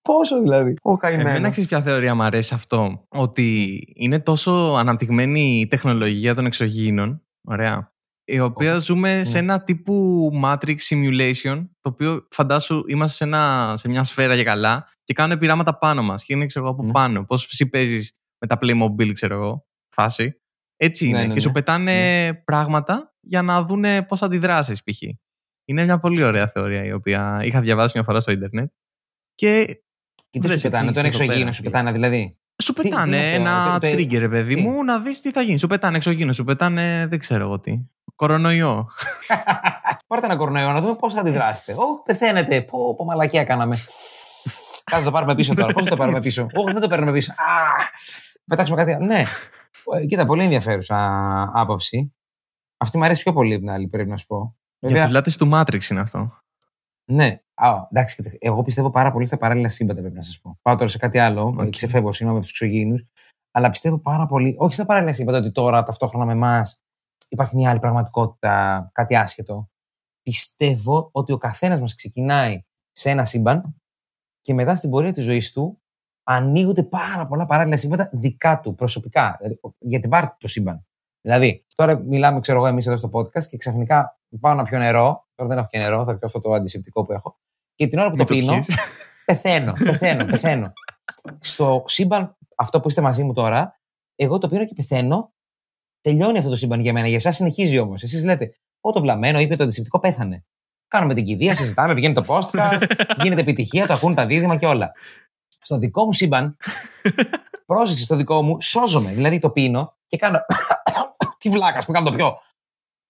Πόσο δηλαδή. Ο Εμένα καημένο. ξέρεις ποια θεωρία μου αρέσει αυτό. Ότι είναι τόσο αναπτυγμένη η τεχνολογία των εξωγήινων. Ωραία. Η οποία ζούμε σε ένα τύπου Matrix simulation, το οποίο φαντάσου είμαστε σε, ένα, σε μια σφαίρα για καλά και κάνουν πειράματα πάνω μας και είναι ξέρω εγώ από Ναι. πάνω. Πώς εσύ παίζεις με τα Playmobil, ξέρω εγώ, φάση. Έτσι είναι. Ναι, ναι, και σου ναι. πετάνε πράγματα για να δούνε πώς αντιδράσεις π.χ. Είναι μια πολύ ωραία θεωρία η οποία είχα διαβάσει μια φορά στο ίντερνετ και Και τι δεν σου σε πετάνε, τον εξήγησε εδώ εξωγήινο πέρα. σου πετάνε δηλαδή; σου Τι- τι πετάνε είναι αυτό, ένα το- το- trigger, ρε παιδί τι; μου, να δεις τι θα γίνει. Σου πετάνε εξωγήινο, σου πετάνε δεν ξέρω εγώ τι. Κορονοϊό. Πάρτε ένα κορονοϊό να δούμε πώς θα αντιδράσετε. Ω, πεθαίνετε. Πω, πω μαλακία κάναμε. Κάτσε το πάρουμε πίσω τώρα. Πώς θα το πάρουμε πίσω; Όχι, δεν το παίρνουμε πίσω. Α, πετάξουμε κάτι άλλο. Ναι. Ε, Κοίτα, πολύ ενδιαφέρουσα άποψη. Αυτή μου αρέσει πιο πολύ από την άλλη, πρέπει να σου πω. Για Βέβαια, φυλάτε του Matrix είναι αυτό. ναι. Α, εντάξει, κοίτα, εγώ πιστεύω πάρα πολύ στα παράλληλα σύμπαντα, πρέπει να σας πω. Πάω τώρα σε κάτι άλλο. Οκ. Ξεφεύγω, συγγνώμη από τους εξωγήινους. Αλλά πιστεύω πάρα πολύ, όχι στα παράλληλα σύμπαντα, ότι τώρα ταυτόχρονα με εμάς υπάρχει μια άλλη πραγματικότητα, κάτι άσχετο. Πιστεύω ότι ο καθένας μας ξεκινάει σε ένα σύμπαν και μετά στην πορεία της ζωής του ανοίγονται πάρα πολλά παράλληλα σύμπαντα δικά του, προσωπικά, δηλαδή, για την πάρτη του το σύμπαν. Δηλαδή, τώρα μιλάμε, ξέρω εγώ, εμείς εδώ στο podcast και ξαφνικά πάω να πιω νερό. Τώρα δεν έχω και νερό, θα πιω αυτό το αντισηπτικό που έχω. Και την ώρα που Μην το το πίνω, πιείς. πεθαίνω, πεθαίνω, πεθαίνω. Στο σύμπαν, αυτό που είστε μαζί μου τώρα, εγώ το πίνω και πεθαίνω. Τελειώνει αυτό το σύμπαν για μένα. Για εσάς συνεχίζει όμως. Εσείς λέτε, Πω το βλαμμένο είπε το αντισηπτικό πέθανε. Κάνουμε την κηδεία, *laughs* συζητάμε, βγαίνει το podcast, γίνεται επιτυχία, το ακούν τα δίδυμα και όλα. Στο δικό μου σύμπαν, *laughs* πρόσεξε στο δικό μου, σώζομαι. Δηλαδή το πίνω και κάνω. *coughs* Τι βλάκα που κάνω το πιω.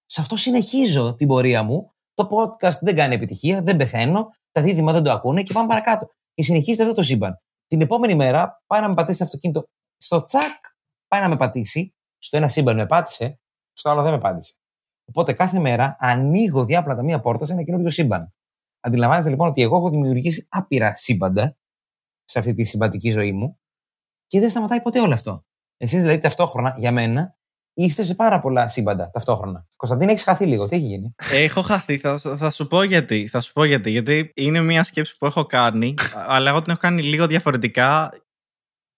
Σε αυτό συνεχίζω την πορεία μου. Το podcast δεν κάνει επιτυχία, δεν πεθαίνω, τα δίδυμα δεν το ακούνε και πάμε παρακάτω. Και συνεχίζεται αυτό το σύμπαν. Την επόμενη μέρα πάει να με πατήσει το αυτοκίνητο. Στο τσακ πάει να με πατήσει. Στο ένα σύμπαν με πάτησε, στο άλλο δεν με πάτησε. Οπότε κάθε μέρα ανοίγω διάπλατα μία πόρτα σε ένα καινούριο σύμπαν. Αντιλαμβάνεστε λοιπόν ότι εγώ έχω δημιουργήσει άπειρα σύμπαντα σε αυτή τη συμπαντική ζωή μου και δεν σταματάει ποτέ όλο αυτό. Εσείς δηλαδή ταυτόχρονα για μένα είστε σε πάρα πολλά σύμπαντα ταυτόχρονα. Κωνσταντίνα, έχεις χαθεί λίγο. Τι έχει γίνει; Έχω χαθεί. Θα, θα σου πω γιατί. Θα σου πω γιατί. Γιατί είναι μια σκέψη που έχω κάνει, αλλά εγώ την έχω κάνει λίγο διαφορετικά.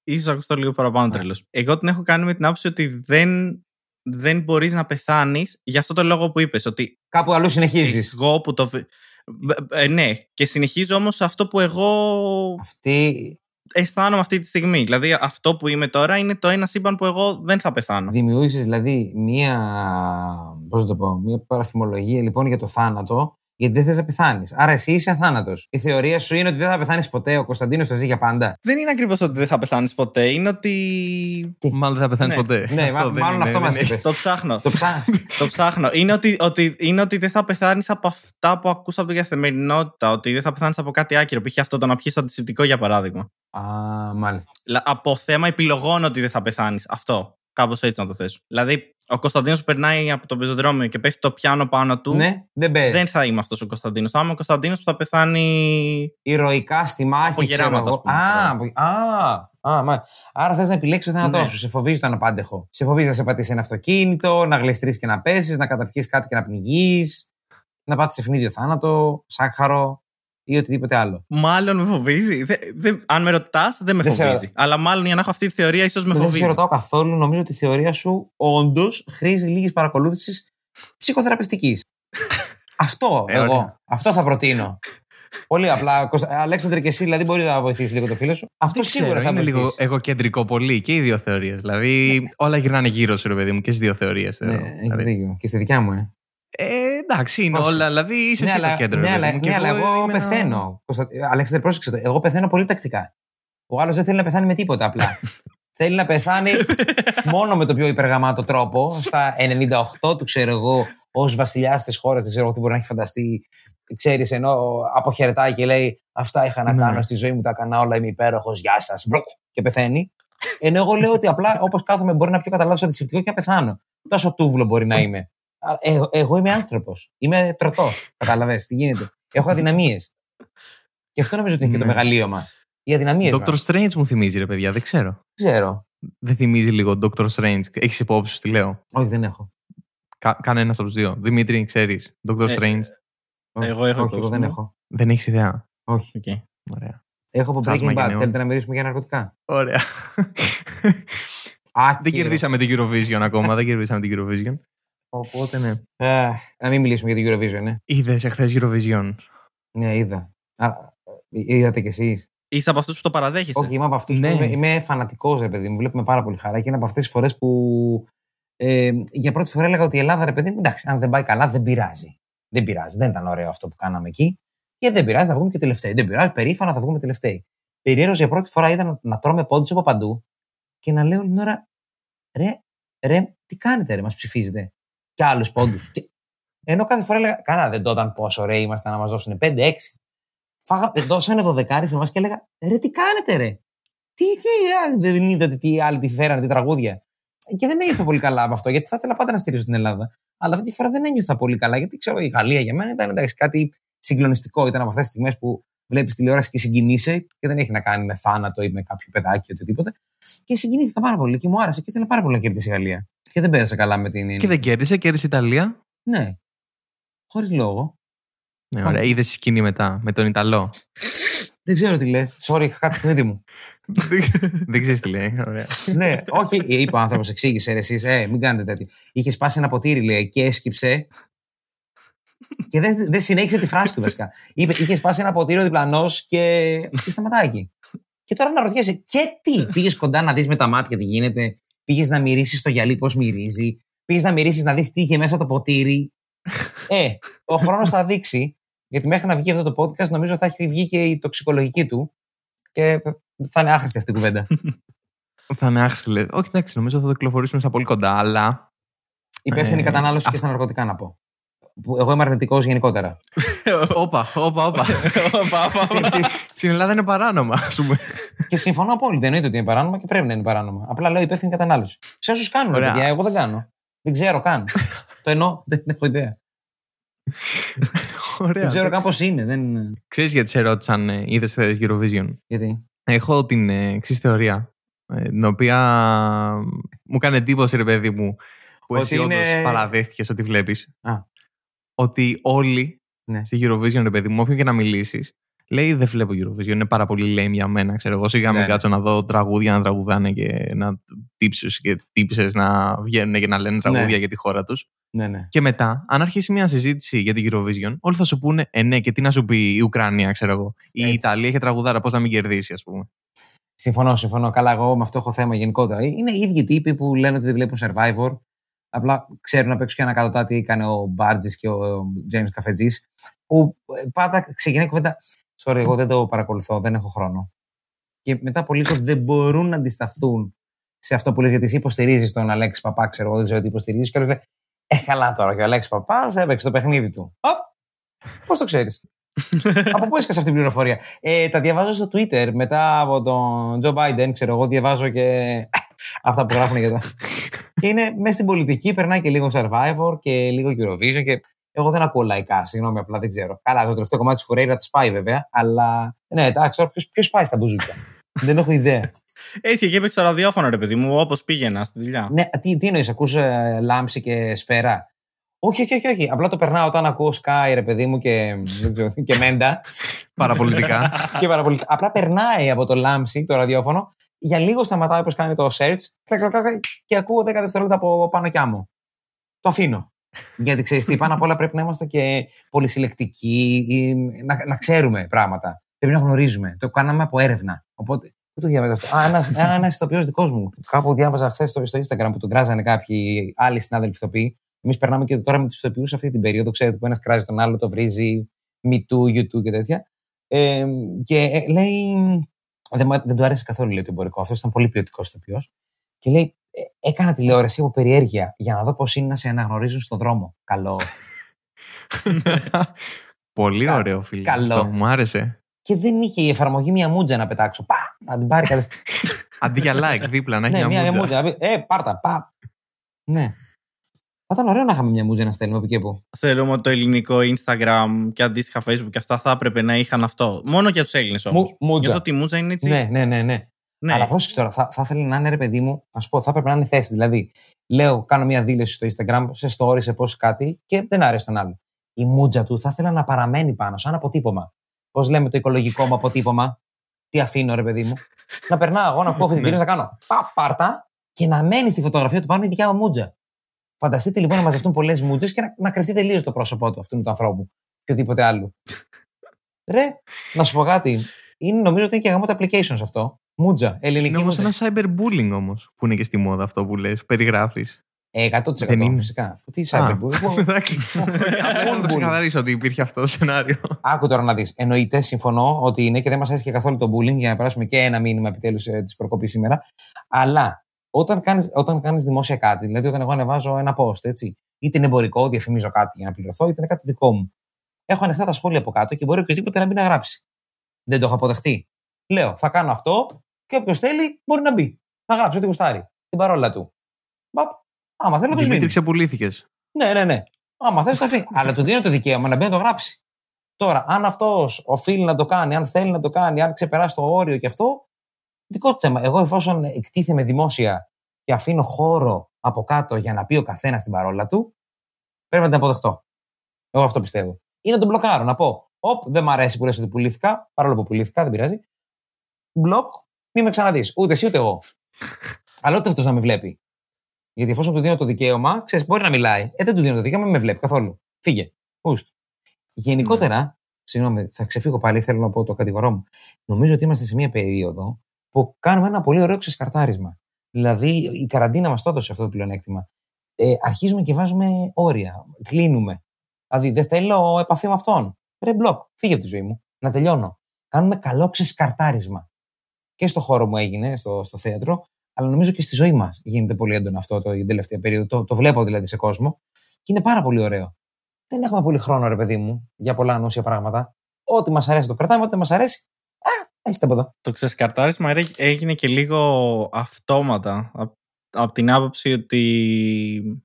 Ίσως ακουστώ λίγο παραπάνω τρελό. Εγώ την έχω κάνει με την άποψη ότι δεν, δεν μπορείς να πεθάνεις για αυτό το λόγο που είπες. Ότι Κάπου αλλού συνεχίζεις. εγώ που το. βι- Ε, ναι, και συνεχίζω όμως αυτό που εγώ Αυτή αισθάνομαι αυτή τη στιγμή. Δηλαδή, αυτό που είμαι τώρα είναι το ένα σύμπαν που εγώ δεν θα πεθάνω. δημιούργησες δηλαδή μία, πώς να το πω, μία παραφημολογία λοιπόν για το θάνατο Γιατί δεν θες να πεθάνεις. Άρα εσύ είσαι αθάνατος. Η θεωρία σου είναι ότι δεν θα πεθάνεις ποτέ. Ο Κωνσταντίνος θα ζει για πάντα. Δεν είναι ακριβώς ότι δεν θα πεθάνεις ποτέ. Είναι ότι. Μάλλον δεν θα πεθάνεις Ναι. ποτέ. Ναι, *laughs* μα- δεν μάλλον είναι, αυτό δεν μας είναι. είπες. Το ψάχνω. Το ψάχνω. το ψάχνω. Είναι ότι, ότι, είναι ότι δεν θα πεθάνεις από αυτά που ακούς από την καθημερινότητα. Ότι δεν θα πεθάνεις από κάτι άκυρο. Π.χ. αυτό το να πιεις αντισηπτικό για παράδειγμα. Α, μάλιστα. Λα- Από θέμα επιλογών ότι δεν θα πεθάνεις. Αυτό. Κάπως έτσι να το θέσω. Δηλαδή, ο Κωνσταντίνος περνάει από το πεζοδρόμιο και πέφτει το πιάνο πάνω του. Ναι, δεν παίζει. Δεν θα είμαι αυτός ο Κωνσταντίνος. Θα είμαι ο Κωνσταντίνος που θα πεθάνει. Ηρωικά στη μάχη. Από ξέρω γεράματα, εγώ. ας πούμε, Α, τώρα. από- α, α, μα. Άρα θες να επιλέξεις το θάνατό Ναι. σου. Σε φοβίζει το αναπάντεχο. Σε φοβίζει να σε πατήσει ένα αυτοκίνητο, να γλιστρήσει και να πέσεις, να καταπιείς κάτι και να πνιγείς, να πάθεις ευνίδιο θάνατο, σάκχαρο ή οτιδήποτε άλλο. Μάλλον με φοβίζει. Δε, δε, αν με ρωτάς, δεν με Δεν σε- φοβίζει. Αλλά μάλλον για να έχω αυτή τη θεωρία, ίσως με δεν φοβίζει. σε ρωτάω καθόλου. Νομίζω ότι η θεωρία σου όντως χρήζει λίγης παρακολούθησης ψυχοθεραπευτικής. *laughs* Αυτό Ε, εγώ. ωραία. Αυτό θα προτείνω. Πολύ απλά. Κωνστα- Αλέξανδρε και εσύ δηλαδή μπορεί να βοηθήσεις λίγο το φίλο σου. Αυτό Δεν σίγουρα ξέρω, θα είναι λίγο βοηθήσει. εγωκεντρικό πολύ και οι δύο θεωρίες. Δηλαδή, όλα γυρνάνε γύρω σου, ρε παιδί μου, και στις δύο θεωρίες. Ναι, έχεις δίκιο. Και στη δικιά μου, ε. Ε, εντάξει, είναι Όχι. όλα. Δηλαδή, είσαι ναι, εσύ αλλά, το κέντρο. ναι, ρε παιδί αλλά, μου, και ναι, αλλά εγώ, είμαι ένα- πεθαίνω. Κωνστα... Αλέξανδρε, πρόσεξε το. Εγώ πεθαίνω πολύ τακτικά. Ο άλλος δεν θέλει να πεθάνει με τίποτα απλά. *laughs* θέλει να πεθάνει μόνο με το πιο υπεργαμάτο τρόπο. Στα 98 του ξέρω εγώ, ως βασιλιάς της χώρας, δεν ξέρω εγώ τι μπορεί να έχει φανταστεί. Ξέρεις, ενώ αποχαιρετάει και λέει Αυτά είχα να Ναι. κάνω στη ζωή μου, τα έκανα όλα, είμαι υπέροχος, γεια σας. Και πεθαίνει. Ενώ εγώ λέω ότι απλά όπως κάθομαι μπορεί να πιω κατά λάθος αντισηπτικό και να πεθάνω. Τόσο τούβλο μπορεί να είμαι. Α, ε, εγώ είμαι άνθρωπος. Είμαι τρωτός. Κατάλαβες τι γίνεται. Έχω αδυναμίες. Και αυτό νομίζω ότι είναι και το Ναι. μεγαλείο μας. Οι αδυναμίες. Dr. Strange μου θυμίζει, ρε παιδιά, δεν ξέρω. Ξέρω. Δεν θυμίζει λίγο Dr. Strange. Έχεις υπόψη σου τι λέω; Όχι, δεν έχω. Κα, Κανένας από τους δύο. Δημήτρη, ξέρεις. Dr. Ε, Strange. Όχι, Εγώ έχω όχι, εγώ υπόψη δεν μου. έχω. Δεν έχεις ιδέα; Όχι. Οκ. Ωραία. Έχω από Χάσμα Breaking γενεών. Bad. Θέλετε να μιλήσουμε για ναρκωτικά; Ωραία. Άκυρο. δεν κερδίσαμε την Eurovision ακόμα. δεν κερδίσαμε την Eurovision. Οπότε ναι. Ε, να μην μιλήσουμε για την Eurovision, ναι. Είδες εχθές Eurovision; Ναι, είδα. Α, είδατε κι εσείς. Είσαι από αυτούς που το παραδέχεσαι; Όχι, είμαι από αυτούς Ναι. που είμαι, είμαι φανατικός, ρε παιδί μου. Βλέπουμε πάρα πολύ χαρά και είναι από αυτές τις φορές που ε, για πρώτη φορά έλεγα ότι η Ελλάδα, ρε παιδί μου, εντάξει, αν δεν πάει καλά, δεν πειράζει. Δεν πειράζει. Δεν ήταν ωραίο αυτό που κάναμε εκεί. Και δεν πειράζει, θα βγούμε και τελευταίοι. Δεν πειράζει, περήφανα θα βγούμε τελευταίοι. Περίεργος για πρώτη φορά είδα να, να τρώμε πόντους από παντού και να λέω όλη την ώρα, ρε, ρε, τι κάνετε, ρε, μας ψηφίζετε. Και άλλους πόντους. Ενώ κάθε φορά έλεγα, καλά, δεν το ήταν πόσο ωραίοι ήμασταν να μας δώσουν 5-6. Φάγα, δώσανε δωδεκάρις σε εμάς και έλεγα, ρε, τι κάνετε, ρε; Τι, τι, α, δεν είδατε τι άλλοι τι φέρανε, τι τραγούδια. Και δεν ένιωθα πολύ καλά από αυτό, γιατί θα ήθελα πάντα να στηρίζω την Ελλάδα. Αλλά αυτή τη φορά δεν ένιωθα πολύ καλά, γιατί ξέρω, η Γαλλία για μένα ήταν εντάξει, κάτι συγκλονιστικό. Ήταν από αυτές τις στιγμές που βλέπεις τηλεόραση και συγκινείσαι και δεν έχει να κάνει με θάνατο ή με κάποιο παιδάκι ή οτιδήποτε. Και συγκινήθηκα πάρα πολύ και μου άρεσε και ήθελα πάρα πολύ να κερδίσει η Γαλλία. Και δεν πέρασα καλά με την. Και δεν κέρδισε, κέρδισε η Ιταλία. Ναι. Χωρίς λόγο. Ναι, ωραία. Είδες τη σκηνή μετά με τον Ιταλό. Δεν ξέρω τι λες. Sorry, είχα κάτι στη μύτη μου. *laughs* δεν ξέρεις τι λέει. Ωραία. ναι, όχι, είπε ο άνθρωπος, εξήγησε ρε, εσείς, ε, μην κάνετε τέτοιο. Είχε σπάσει ένα ποτήρι, λέει, και έσκυψε. και δεν, δεν συνέχισε τη φράση του, βασικά. Είπε, είχε σπάσει ένα ποτήρι ο διπλανός και, και σταματάει εκεί. Και τώρα να ρωτιέσαι, και τι, πήγες κοντά να δεις με τα μάτια τι γίνεται, πήγες να μυρίσεις το γυαλί πώς μυρίζει, πήγες να μυρίσεις να δεις τι είχε μέσα το ποτήρι. ε, ο χρόνος θα δείξει, γιατί μέχρι να βγει αυτό το podcast νομίζω θα έχει βγει και η τοξικολογική του και θα είναι άχρηστη αυτή η κουβέντα. Θα είναι άχρηστη, λε. Όχι, εντάξει, νομίζω θα το κυκλοφορήσουμε στα πολύ κοντά, αλλά. Υπεύθυνη Ε, κατανάλωση και στα ναρκωτικά, να πω. Που εγώ είμαι αρνητικός γενικότερα. *laughs* Όπα, όπα, όπα. *laughs* Στην Ελλάδα είναι παράνομα, ας πούμε. και συμφωνώ απόλυτα. Εννοείται ότι είναι παράνομα και πρέπει να είναι παράνομα. Απλά λέω υπεύθυνη κατανάλωση. Σε όσους κάνουν, ρε Ωραία. παιδιά, εγώ δεν κάνω. Δεν ξέρω καν. *laughs* το εννοώ, δεν έχω ιδέα. Ωραία. δεν ξέρω καν πώ είναι. Δεν... Ξέρεις γιατί σε ρώτησαν, ε, είδες χθε Eurovision; Γιατί; Έχω την ε, εξής θεωρία. ε, την οποία μου κάνει εντύπωση, ρε παιδί μου, που Ότι εσύ όντως είναι- παραδέχτηκες ότι βλέπεις. Α. Ότι όλοι Ναι. στη Eurovision, ρε παιδί μου, όποιον και να μιλήσεις, λέει Δεν βλέπω Eurovision. Είναι πάρα πολύ lame για μένα. Ξέρω εγώ, σιγά Ναι, μην ναι. κάτσω να δω τραγούδια να τραγουδάνε και να τύψου και τύψε να βγαίνουν και να λένε τραγούδια Ναι. για τη χώρα τους. Ναι, ναι. Και μετά, αν αρχίσει μια συζήτηση για την Eurovision, όλοι θα σου πούνε Ε, ναι, και τι να σου πει η Ουκρανία, ξέρω εγώ. Η Έτσι. Ιταλία έχει τραγουδάρα, πώς να μην κερδίσει, ας πούμε. Συμφωνώ, συμφωνώ. Καλά, εγώ με αυτό έχω θέμα γενικότερα. Είναι οι ίδιοι τύποι που λένε ότι δεν βλέπουν survivor. Απλά ξέρουν απ' έξω και ανακατοτά τι έκανε ο Μπάρτζης και ο James Καφετζής. που ε, πάντα ξεκινάει κουβέντα. Sorry, εγώ δεν το παρακολουθώ, δεν έχω χρόνο. Και μετά από λίγο δεν μπορούν να αντισταθούν σε αυτό που λες, γιατί εσύ υποστηρίζεις τον Αλέξη Παπά, ξέρω εγώ, δεν ξέρω τι υποστηρίζεις. Και λέει, Ε, καλά τώρα, και ο Αλέξης Παπάς έπαιξε το παιχνίδι του. Πώς το ξέρεις. *laughs* από πού έσκασε αυτή την πληροφορία. Ε, τα διαβάζω στο Twitter μετά από τον Τζο Biden, ξέρω εγώ, διαβάζω και *laughs* αυτά που γράφουν για τα. *laughs* και είναι μέσα στην πολιτική, περνάει και λίγο Survivor και λίγο Eurovision και εγώ δεν ακούω λαϊκά, συγγνώμη, απλά δεν ξέρω. Καλά, το τελευταίο κομμάτι της Φουρέιρα της πάει βέβαια, αλλά ναι, εντάξει, τώρα ποιος πάει στα μπουζούκια; *laughs* δεν έχω ιδέα. Έτσι, και έπαιξε το ραδιόφωνο, ρε παιδί μου, όπως πήγαινα στη δουλειά. Ναι, τι, τι εννοείς, ακούς ε, λάμψη και σφαίρα; Όχι, όχι, όχι, όχι. Απλά το περνάω όταν ακούω Sky, ρε παιδί μου, και, και Μέντα. *laughs* Παραπολιτικά. *laughs* και παραπολιτικά. Απλά περνάει από το λάμψη το ραδιόφωνο. Για λίγο σταματάει όπως κάνει το search και ακούω 10 δευτερόλεπτα από πάνω κι άμμο. Το αφήνω. Γιατί ξέρεις τι, πάνω απ' όλα πρέπει να είμαστε και πολυσυλλεκτικοί, ή να, να ξέρουμε πράγματα. Πρέπει να γνωρίζουμε. Το κάναμε από έρευνα. Οπότε Πού το διάβαζα αυτό; Α, ένας ηθοποιός δικός μου. Κάπου διάβαζα χθες στο, στο Instagram που τον κράζανε κάποιοι άλλοι συνάδελφοι ηθοποιοί. Εμείς περνάμε και τώρα με τους ηθοποιούς αυτή την περίοδο. Ξέρετε που ένας κράζει τον άλλο, το βρίζει, Me too, you too και τέτοια. Ε, και ε, λέει. Δεν, δεν του άρεσε καθόλου λέει, το εμπορικό. Αυτός ήταν πολύ ποιοτικός ηθοποιός. Και λέει, ε, έκανα τηλεόραση από περιέργεια για να δω πώς είναι να σε αναγνωρίζουν στον δρόμο. Καλό. Πολύ ωραίο, φίλε. Καλό. Αυτό, μου άρεσε. Και δεν είχε η εφαρμογή μια μούτζα να πετάξω. Πα, να την πάρει κατευθείαν. *laughs* Αντί για like δίπλα, να έχει ναι, μια, μούτζα. μούτζα. Ε, πάρτα, πα. Ναι. Θα ήταν ωραίο να είχαμε μια μούτζα να στέλνουμε από εκεί που. Θέλουμε ότι το ελληνικό Instagram και αντίστοιχα Facebook και αυτά θα έπρεπε να είχαν αυτό. Μόνο για τους Έλληνες όμως. Μούτζα. Γιατί η μούτζα είναι έτσι. Ναι, ναι, ναι. ναι. Ναι. Αλλά πρόσεξε τώρα, θα, θα ήθελε να είναι ρε παιδί μου, α πω, θα έπρεπε να είναι θέση. Δηλαδή, λέω, κάνω μια δήλωση στο Instagram, σε story, σε πώ κάτι και δεν άρεσε τον άλλο. Η μούτζα του θα ήθελα να παραμένει πάνω, σαν αποτύπωμα. Πώς λέμε το οικολογικό μου αποτύπωμα; Τι αφήνω, ρε παιδί μου; να περνάω εγώ να πω αυτή *laughs* την ναι. να κάνω πα, πάρτα και να μένει στη φωτογραφία του πάνω η δικιά μου μούτζα. Φανταστείτε λοιπόν να μαζευτούν πολλές μούτζε και να, να κρυφτεί τελείως το πρόσωπό του αυτού του ανθρώπου και οτιδήποτε άλλο. *laughs* Ρε, να σου πω κάτι. Είναι, νομίζω ότι είναι και γάμο το applications αυτό. Μούτζα, ελληνική. Είναι όμως ένα cyberbullying όμως που είναι και στη μόδα αυτό που λες, περιγράφεις. 100% δεν είναι. φυσικά. Τι cyberbullying. Εντάξει. *laughs* να το ξεκαθαρίσω ότι υπήρχε αυτό το σενάριο. Άκου τώρα να δεις. Εννοείται, συμφωνώ ότι είναι και δεν μας άρεσε καθόλου το bullying για να περάσουμε και ένα μήνυμα επιτέλους ε, της προκοπής σήμερα. Αλλά όταν κάνεις όταν κάνεις δημόσια κάτι, δηλαδή όταν εγώ ανεβάζω ένα post, έτσι, είτε είναι εμπορικό, διαφημίζω κάτι για να πληρωθώ, είτε είναι κάτι δικό μου. Έχω ανοιχτά τα σχόλια από κάτω και μπορεί οποιοδήποτε να μπει να γράψει. Δεν το έχω αποδεχτεί. Λέω, θα κάνω αυτό και όποιος θέλει μπορεί να μπει. Να γράψει ό,τι γουστάρει. Την παρόλα του. Άμα θέλω να το σβήνει. Δημήτρη, ξεπουλήθηκες. Ναι, ναι, ναι. Άμα θες, το αφήνει. *laughs* Αλλά του δίνω το δικαίωμα να μπει να το γράψει. Τώρα, αν αυτός οφείλει να το κάνει, αν θέλει να το κάνει, αν ξεπεράσει το όριο και αυτό, δικό του θέμα. Εγώ, εφόσον εκτίθεμαι δημόσια και αφήνω χώρο από κάτω για να πει ο καθένας την παρόλα του, πρέπει να την αποδεχτώ. Εγώ αυτό πιστεύω. Ή να τον μπλοκάρω, να πω: Οπ, δεν μ' αρέσει που λες ότι πουλήθηκα, παρόλο που πουλήθηκα, δεν πειράζει. Μπλοκ, μην με ξαναδείς. Ούτε εσύ ούτε εγώ. Αλλά ούτε αυτός να με βλέπει. Γιατί εφόσον του δίνω το δικαίωμα, ξέρεις, μπορεί να μιλάει. Ε, δεν του δίνω το δικαίωμα, μην με βλέπει καθόλου. Φύγε. Ούστ. Γενικότερα, ναι. συγγνώμη, θα ξεφύγω πάλι, θέλω να πω το κατηγορό μου. Νομίζω ότι είμαστε σε μια περίοδο που κάνουμε ένα πολύ ωραίο ξεσκαρτάρισμα. Δηλαδή, η καραντίνα μας το έδωσε αυτό το πλεονέκτημα. Ε, αρχίζουμε και βάζουμε όρια. Κλείνουμε. Δηλαδή, δεν θέλω επαφή με αυτόν. Ρε μπλοκ, φύγε από τη ζωή μου. Να τελειώνω. Κάνουμε καλό ξεσκαρτάρισμα. Και στο χώρο μου έγινε, στο, στο θέατρο, αλλά νομίζω και στη ζωή μας γίνεται πολύ έντονο αυτό το, την τελευταία περίοδο. Το, το βλέπω δηλαδή σε κόσμο και είναι πάρα πολύ ωραίο. Δεν έχουμε πολύ χρόνο, ρε παιδί μου, για πολλά ανούσια πράγματα. Ό,τι μας αρέσει το κρατάμε, ό,τι μας αρέσει. Α, έχετε από εδώ. Το ξεσκαρτάρισμα έγινε και λίγο αυτόματα. Από την άποψη ότι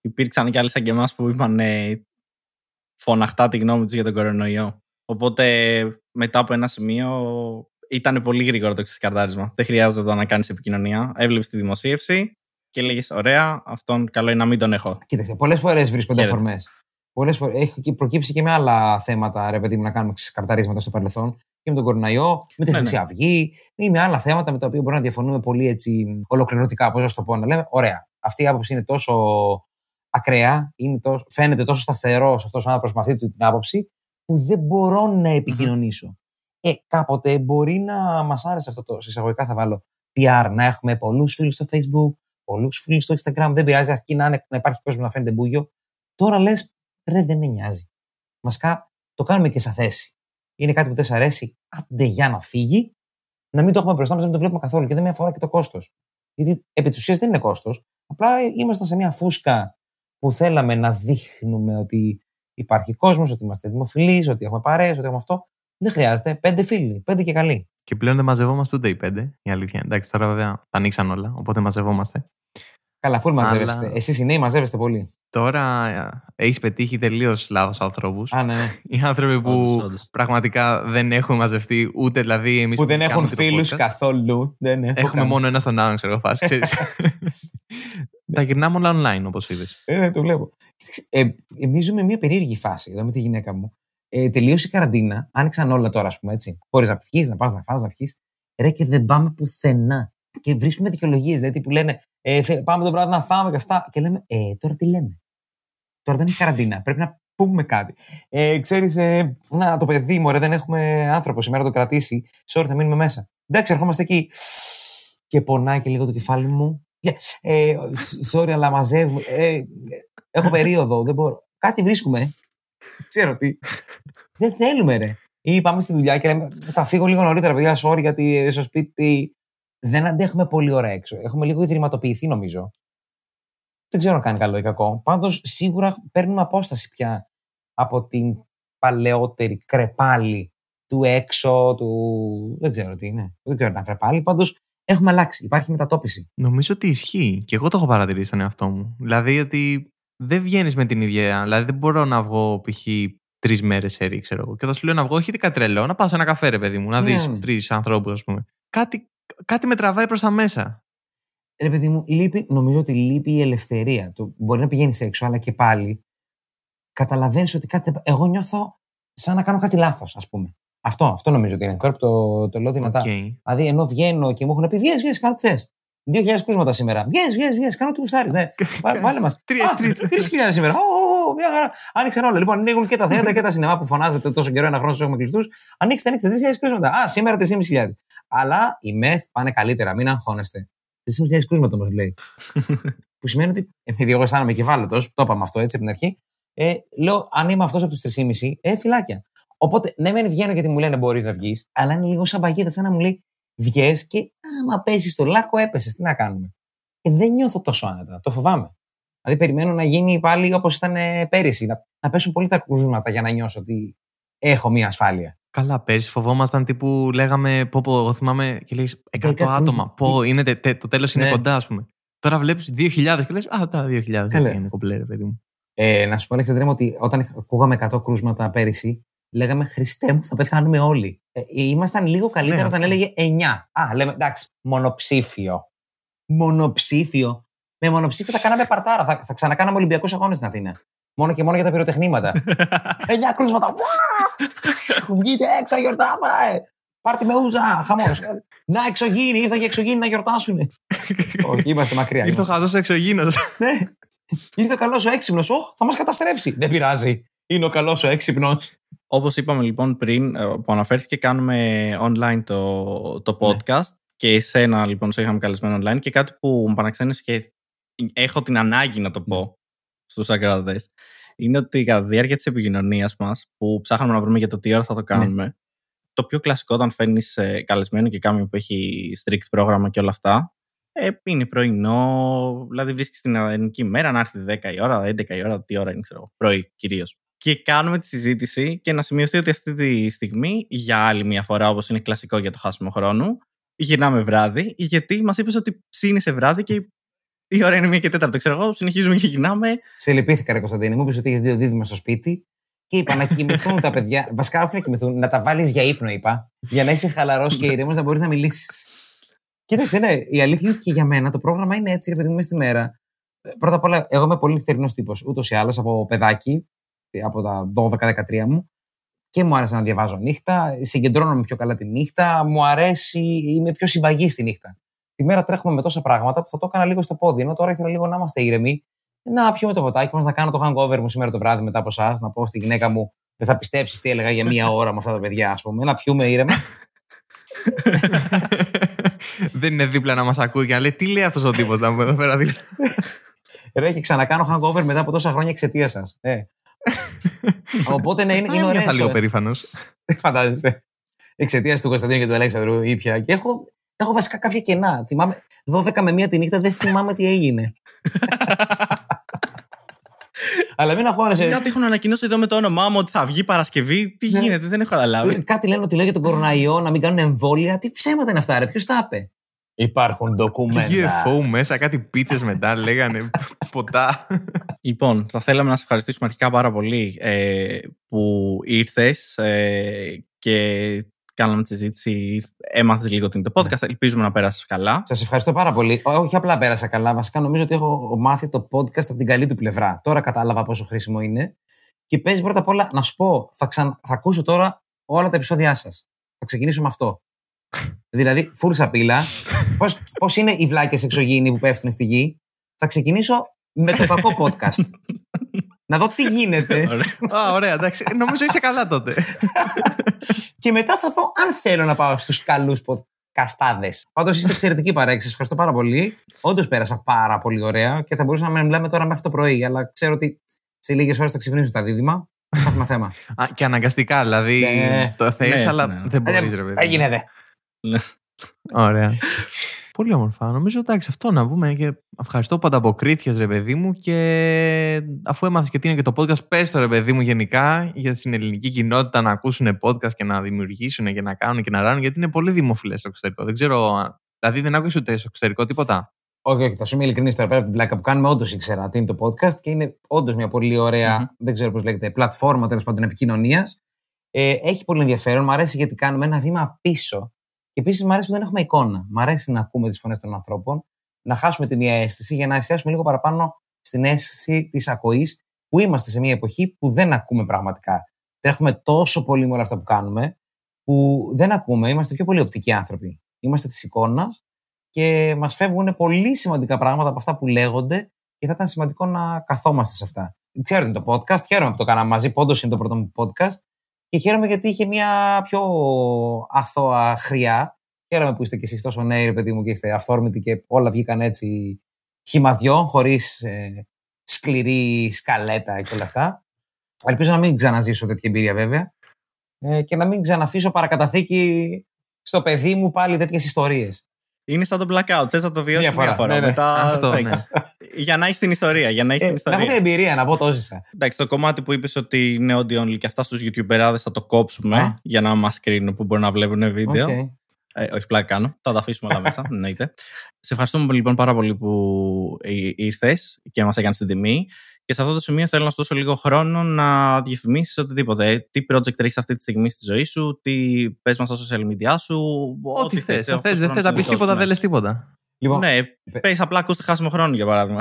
υπήρξαν και άλλοι σαν και εμάς που είπαν φωναχτά τη γνώμη τους για τον κορονοϊό. Οπότε μετά από ένα σημείο ήταν πολύ γρήγορο το ξεσκαρτάρισμα. Δεν χρειάζεται να κάνεις επικοινωνία. Έβλεπες τη δημοσίευση και λέγε: Ωραία, αυτόν καλό είναι να μην τον έχω. Κοίταξε, πολλές φορές βρίσκονται αφορμές. Πολλές φορές έχει προκύψει και με άλλα θέματα, ρε παιδί μου, να κάνουμε ξεσκαρταρίσματα στο παρελθόν. Και με τον Κοροναϊό, με τη ναι, Χρυσή ναι. Αυγή ή με άλλα θέματα με τα οποία μπορούμε να διαφωνούμε πολύ έτσι ολοκληρωτικά. Πώς να το πω, να λέμε: Ωραία, αυτή η άποψη είναι τόσο ακραία, είναι τόσο, φαίνεται τόσο σταθερό αυτός ο άνθρωπος με αυτή την άποψη, που δεν μπορώ να επικοινωνήσω. Ε, κάποτε μπορεί να μας άρεσε αυτό το εισαγωγικά θα βάλω PR, να έχουμε πολλούς φίλους στο Facebook, πολλούς φίλους στο Instagram. Δεν πειράζει, αρκεί να, είναι, να υπάρχει κόσμος να φαίνεται μπούγιο. Τώρα λες, ρε, δεν με νοιάζει. Βασικά το κάνουμε και σαν θέση. Είναι κάτι που δεν σ' αρέσει, άντε για να φύγει, να μην το έχουμε μπροστά μας, να μην το βλέπουμε καθόλου και δεν με αφορά και το κόστος. Γιατί επί της ουσίας δεν είναι κόστος. Απλά ήμασταν σε μια φούσκα που θέλαμε να δείχνουμε ότι υπάρχει κόσμος, ότι είμαστε δημοφιλείς, ότι έχουμε παρέες, ότι έχουμε αυτό. Δεν χρειάζεται. Πέντε φίλοι, πέντε και καλοί. Και πλέον δεν μαζευόμαστε ούτε οι πέντε, η αλήθεια. Εντάξει, τώρα βέβαια τα ανοίξαν όλα, οπότε μαζευόμαστε. Καλά, φουλ Αλλά- μαζεύεστε. Εσείς οι νέοι μαζεύεστε πολύ. Τώρα έχεις πετύχει τελείως λάθος ανθρώπου. Α, ναι, ναι. *laughs* Οι άνθρωποι που Όντως, όντως. πραγματικά δεν έχουν μαζευτεί ούτε δηλαδή εμείς που δεν έχουν φίλους καθόλου. Δεν έχω Έχουμε κάνει. μόνο ένα στον άλλον, ξέρω εγώ, φάση. ξέρεις. *laughs* Τα γυρνάμε όλα online, όπως είδες. Ε, ναι, το βλέπω. Ε, Εμείς ζούμε μια περίεργη φάση εδώ με τη γυναίκα μου. Ε, τελείωσε η καραντίνα, άνοιξαν όλα τώρα, ας πούμε έτσι. Χωρίς να πιει, να πας να φας, να πιει. Ρε και δεν πάμε πουθενά. Και βρίσκουμε δικαιολογίες, δηλαδή που λένε ε, θε- Πάμε το βράδυ να φάμε και αυτά. Και λέμε, Ε, τώρα τι λέμε; Τώρα δεν έχει καραντίνα. Πρέπει να πούμε κάτι. Ε, Ξέρεις, ε, να το παιδί μου, ρε, δεν έχουμε άνθρωπο σήμερα να το κρατήσει. Sorry, θα μείνουμε μέσα. Εντάξει, ερχόμαστε εκεί. Και πονάει και λίγο το κεφάλι μου. Ε, sorry, αλλά μαζεύουμε. Ε, έχω περίοδο, δεν μπορώ. Κάτι βρίσκουμε. Ξέρω τι. Δεν θέλουμε, ρε. Ή πάμε στη δουλειά και λέμε, θα φύγω λίγο νωρίτερα, παιδιά, sorry, γιατί στο σπίτι δεν αντέχουμε πολύ ώρα έξω. Έχουμε λίγο ιδρυματοποιηθεί, νομίζω. Δεν ξέρω αν κάνει καλό ή κακό. Πάντως, σίγουρα παίρνουμε απόσταση πια από την παλαιότερη κρεπάλη του έξω, του. Δεν ξέρω τι είναι. Δεν ξέρω αν ήταν κρεπάλη. Πάντως, έχουμε αλλάξει. Υπάρχει μετατόπιση. Νομίζω ότι ισχύει. Και εγώ το έχω παρατηρήσει στον εαυτό μου. Δηλαδή ότι δεν βγαίνεις με την ίδια. Δηλαδή δεν μπορώ να βγω π.χ. τρεις μέρες σε ξέρω εγώ. Και όταν σου λέω να βγω, όχι κάτι τρελό, να πάω σε ένα καφέ, ρε παιδί μου, να Ναι, δεις ναι. τρεις ανθρώπους, ας πούμε. Κάτι, κάτι με τραβάει προς τα μέσα. Ρε παιδί μου, λείπει, νομίζω ότι λείπει η ελευθερία. Το, μπορεί να πηγαίνεις έξω, αλλά και πάλι καταλαβαίνεις ότι κάτι. δεν- Εγώ νιώθω σαν να κάνω κάτι λάθος, ας πούμε. Αυτό, αυτό νομίζω ότι είναι. Τώρα που το, το λέω δυνατά. Οκ. Δηλαδή, ενώ βγαίνω και μου έχουν πει βγαίνει, βγαίνει, κάν' ό,τι θες. 2.000 κρούσματα σήμερα. Βγαίνει, βγαίνει, βγαίνει, κάν' ό,τι γουστάρεις. Ναι. Βά- Βάλε μας. Τρεις, τρεις. 3.000 σήμερα. Ω, ω, ω, μια χαρά. Άνοιξαν όλα. Λοιπόν, ανοίγουν και τα θέατρα και τα σινεμά που φωνάζετε τόσο καιρό ένα χρόνο τους έχουμε κλειστούς. Ανοίξτε, ανοίξτε. 3.000 κρούσματα. Α, σήμερα 4.500. Αλλά οι ΜΕΘ πάνε καλύτερα. Μην αγχώνεστε. 4.500 κρούσματα όμως λέει. *laughs* που σημαίνει ότι επειδή εγώ αισθάνομαι κι ευάλωτο, το είπαμε αυτό έτσι από την αρχή, ε, λέω αν είμαι αυτός από τους 3,5, ε, φυλάκια. Οπότε, ναι, μεν βγαίνω γιατί μου λένε μπορείς να βγεις, αλλά είναι λίγο σαν παγίδα, σαν να μου λέει βγες και άμα πέσει στο λάκκο, έπεσες. Τι να κάνουμε; Ε, δεν νιώθω τόσο άνετα. Το φοβάμαι. Δηλαδή, περιμένω να γίνει πάλι όπως ήταν ε, πέρυσι. Να, να πέσουν πολύ τα κρούσματα για να νιώσω ότι έχω μία ασφάλεια. Καλά, πέρσι φοβόμασταν τύπου λέγαμε πω, πω εγώ θυμάμαι και λέει 100 Δέκα άτομα. κρούσματα. Πω, είναι, τε- τε- το τέλος είναι Ναι. κοντά, ας πούμε. Τώρα βλέπεις 2.000 και λες, Α, τα 2.000 Καλέ. είναι κομπλέ, ρε παιδί μου. Ε, να σου πω, Αλέξανδρέ μου, ότι όταν ακούγαμε 100 κρούσματα πέρυσι, λέγαμε Χριστέ μου, θα πεθάνουμε όλοι. Ε, ήμασταν λίγο καλύτερα Ναι, όταν αυτό. έλεγε 9. Α, λέμε εντάξει, μονοψήφιο. Μονοψήφιο. Με μονοψήφιο θα κάναμε παρτάρα. Θα, θα ξανακάναμε Ολυμπιακούς Αγώνες στην Αθήνα. Μόνο και μόνο για τα πυροτεχνήματα. *laughs* 9 κρούσματα. Βουά! Βγείτε έξω, γιορτάμε. Πάρτι με ούζα, χαμός. Να εξωγήινοι, ήρθαν και εξωγήινοι να γιορτάσουν. *laughs* Όχι, είμαστε μακριά. Ήρθε ο είμαστε. χαζός εξωγήινος. *laughs* Ναι. Ήρθε ο καλός ο έξυπνος. Ωχ, θα μας καταστρέψει. Δεν πειράζει. Είναι ο καλός ο έξυπνος. Όπως είπαμε λοιπόν πριν, ε, που αναφέρθηκε, κάνουμε online το, το Ναι. podcast και εσένα λοιπόν σε είχαμε καλεσμένο online και κάτι που μου παραξένησε και έχω την ανάγκη να το Ναι. πω στους ακροατές είναι ότι κατά τη διάρκεια της επικοινωνίας μας που ψάχναμε να βρούμε για το τι ώρα θα Ναι. το κάνουμε το πιο κλασικό όταν φέρνεις καλεσμένο και κάποιον που έχει strict πρόγραμμα και όλα αυτά ε, είναι πρωινό, δηλαδή βρίσκεις την ελληνική μέρα να έρθει 10 η ώρα, 11 η ώρα, τι ώρα είναι, ξέρω, πρωί κυρίως. Και κάνουμε τη συζήτηση και να σημειωθεί ότι αυτή τη στιγμή, για άλλη μια φορά, όπως είναι κλασικό για το χάσιμο χρόνου, γυρνάμε βράδυ, γιατί μας είπες ότι ψήνει βράδυ και η ώρα είναι μία και τέταρτο, ξέρω εγώ, συνεχίζουμε και γυρνάμε. Σε λυπήθηκα, Ρε Κωνσταντίνη. Μου είπες ότι έχεις δύο δίδυμα στο σπίτι και είπα να κοιμηθούν τα παιδιά. *laughs* Βασικά, όχι να κοιμηθούν, να τα βάλεις για ύπνο, είπα. Για να είσαι χαλαρός και ηρεμό να μπορείς να μιλήσεις. Κοίταξε, ναι, η αλήθεια είναι ότι και για μένα το πρόγραμμα είναι έτσι, ρε παιδί μου, μες στη μέρα. Ε, Πρώτα απ' όλα, εγώ είμαι πολύ νυχτερινό τύπος. Ούτως ή άλλως από παιδάκι, ε, από τα 12-13 μου. Και μου άρεσε να διαβάζω νύχτα. Συγκεντρώνομαι πιο καλά τη νύχτα. Μου αρέσει, είμαι πιο συμπαγής στη νύχτα. Τη μέρα τρέχουμε με τόσα πράγματα που θα το έκανα λίγο στο πόδι. Ενώ τώρα ήθελα λίγο να είμαστε ήρεμοι. Να πιούμε το ποτάκι μας, να κάνω το hangover μου σήμερα το βράδυ μετά από εσάς. Να πω στη γυναίκα μου, δεν θα πιστέψεις τι έλεγα για μία *laughs* ώρα με αυτά τα παιδιά, ας πούμε. Να πιούμε ήρεμα. *laughs* Δεν είναι δίπλα να μας ακούει και να λέει τι λέει αυτός ο τύπος να μου εδώ πέρα δίπλα. Ρε, και ξανακάνω hangover μετά από τόσα χρόνια εξαιτίας σας. Ε. *laughs* Οπότε ναι, είναι, είναι Θα ωραία. λίγο ιστορία. περήφανος. *laughs* Φαντάζεσαι. Εξαιτίας του Κωνσταντίνου και του Αλέξανδρου ήπια. Και έχω, έχω βασικά κάποια κενά. Θυμάμαι 12 με 1 τη νύχτα, δεν θυμάμαι τι έγινε. *laughs* Αλλά μην αγχώνεσαι. Κάτι έχουν ανακοινώσει εδώ με το όνομά μου ότι θα βγει Παρασκευή. Τι Ναι. γίνεται, δεν έχω καταλάβει. Κάτι λένε ότι λέω για τον κοροναϊό να μην κάνουν εμβόλια. Τι ψέματα είναι αυτά, ρε. Ποιος τα είπε; Υπάρχουν ντοκουμέντα. UFO μέσα, κάτι πίτσες μετά, λέγανε *laughs* ποτά. Λοιπόν, θα θέλαμε να σε ευχαριστήσουμε αρχικά πάρα πολύ ε, που ήρθες ε, και κάναμε τη συζήτηση. Έμαθες λίγο τι είναι το podcast. Ελπίζουμε να πέρασεις καλά. Σας ευχαριστώ πάρα πολύ. Ό- Όχι απλά πέρασα καλά. Βασικά νομίζω ότι έχω μάθει το podcast από την καλή του πλευρά. Τώρα κατάλαβα πόσο χρήσιμο είναι. Και παίζει πρώτα απ' όλα να σου πω, θα, ξαν... θα ακούσω τώρα όλα τα επεισόδια σας. Θα ξεκινήσω με αυτό. Δηλαδή, full σαπίλα. Πώς, πώς είναι οι βλάκες εξωγήινοι που πέφτουν στη γη; Θα ξεκινήσω με το κακό podcast. να δω τι γίνεται. Ωραία. Α, ωραία, εντάξει. Νομίζω είσαι καλά τότε. και μετά θα δω αν θέλω να πάω στους καλούς podcastάδες. Πάντως είστε εξαιρετικοί παρέξεις. Σας ευχαριστώ πάρα πολύ. Όντως πέρασα πάρα πολύ ωραία και θα μπορούσαμε να μιλάμε τώρα μέχρι το πρωί. Αλλά ξέρω ότι σε λίγες ώρες θα ξυπνήσουν τα δίδυμα. Θα έχουμε θέμα. Α, και αναγκαστικά, δηλαδή. Ναι. Το θες, Ναι, αλλά ναι. δεν μπορείς, Ε, ρε παιδί. Έγινε δε. Ωραία. *laughs* Πολύ όμορφα. Νομίζω εντάξει, αυτό να πούμε. Και ευχαριστώ που ανταποκρίθηκε, ρε παιδί μου. Και αφού έμαθες και τι είναι και το podcast, πες το ρε παιδί μου γενικά για την ελληνική κοινότητα να ακούσουν podcast και να δημιουργήσουν και να κάνουν και να ράνουν. Γιατί είναι πολύ δημοφιλές στο εξωτερικό. Δεν ξέρω. αν- Δηλαδή δεν άκουσες ούτε στο εξωτερικό τίποτα; Όχι, όχι, θα σου είμαι ειλικρινής τώρα πέρα από την πλάκα που κάνουμε. Όντως ήξερα τι είναι το podcast και είναι όντως μια πολύ ωραία, Μμμ. δεν ξέρω πώς λέγεται, πλατφόρμα τέλος πάντων επικοινωνίας. Ε, έχει πολύ ενδιαφέρον. Μ' αρέσει γιατί κάνουμε ένα βήμα πίσω. Και επίσης μου αρέσει που δεν έχουμε εικόνα. Μ' αρέσει να ακούμε τις φωνές των ανθρώπων, να χάσουμε τη μία αίσθηση για να εστιάσουμε λίγο παραπάνω στην αίσθηση της ακοής που είμαστε σε μια εποχή που δεν ακούμε πραγματικά. Τρέχουμε τόσο πολύ με όλα αυτά που κάνουμε που δεν ακούμε. Είμαστε πιο πολύ οπτικοί άνθρωποι. Είμαστε της εικόνας και μας φεύγουν πολύ σημαντικά πράγματα από αυτά που λέγονται και θα ήταν σημαντικό να καθόμαστε σε αυτά. Ξέρω ότι είναι το podcast, χαίρομαι που το κάναμε μαζί, πόντως είναι το πρώτο μου podcast και χαίρομαι γιατί είχε μια πιο αθώα χρειά. Χαίρομαι που είστε κι εσείς τόσο νέοι, ρε παιδί μου, και είστε αυθόρμητοι και όλα βγήκαν έτσι χυμαδιό, χωρίς ε, σκληρή σκαλέτα και όλα αυτά. Ελπίζω να μην ξαναζήσω τέτοια εμπειρία βέβαια ε, και να μην ξαναφήσω παρακαταθήκη στο παιδί μου πάλι τέτοιες ιστορίες. Είναι σαν το blackout. Θες να το βιώσεις Μία μία φορά, φορά. ναι, ναι. Μετά, Αυτό, ναι. εντάξει. Για να έχεις την ιστορία. Για να έχεις Ε, την να έχω ιστορία. την εμπειρία, να πω το 'ζησα. Εντάξει, το κομμάτι που είπες ότι είναι audio only και αυτά στους YouTuberάδες θα το κόψουμε Α. για να μας κρίνουν που μπορεί να βλέπουν βίντεο. Οκ. Ε, όχι, πλάκα κάνω. Θα τα αφήσουμε όλα μέσα. *laughs* εννοείται. Σε ευχαριστούμε λοιπόν πάρα πολύ που ήρθες και μας έκανες την τιμή. Και σε αυτό το σημείο θέλω να σου δώσω λίγο χρόνο να διαφημίσεις οτιδήποτε. Ε, Τι project έχεις αυτή τη στιγμή στη ζωή σου, τι πες μας στα social media σου. Ό,τι θες. θες, Δεν αυτός θες χρόνος να είναι πεις δικός τίποτα, σου, δεν ναι. λες τίποτα. Λοιπόν, Ναι, πες απλά ακούστε χάσιμο χρόνο για παράδειγμα.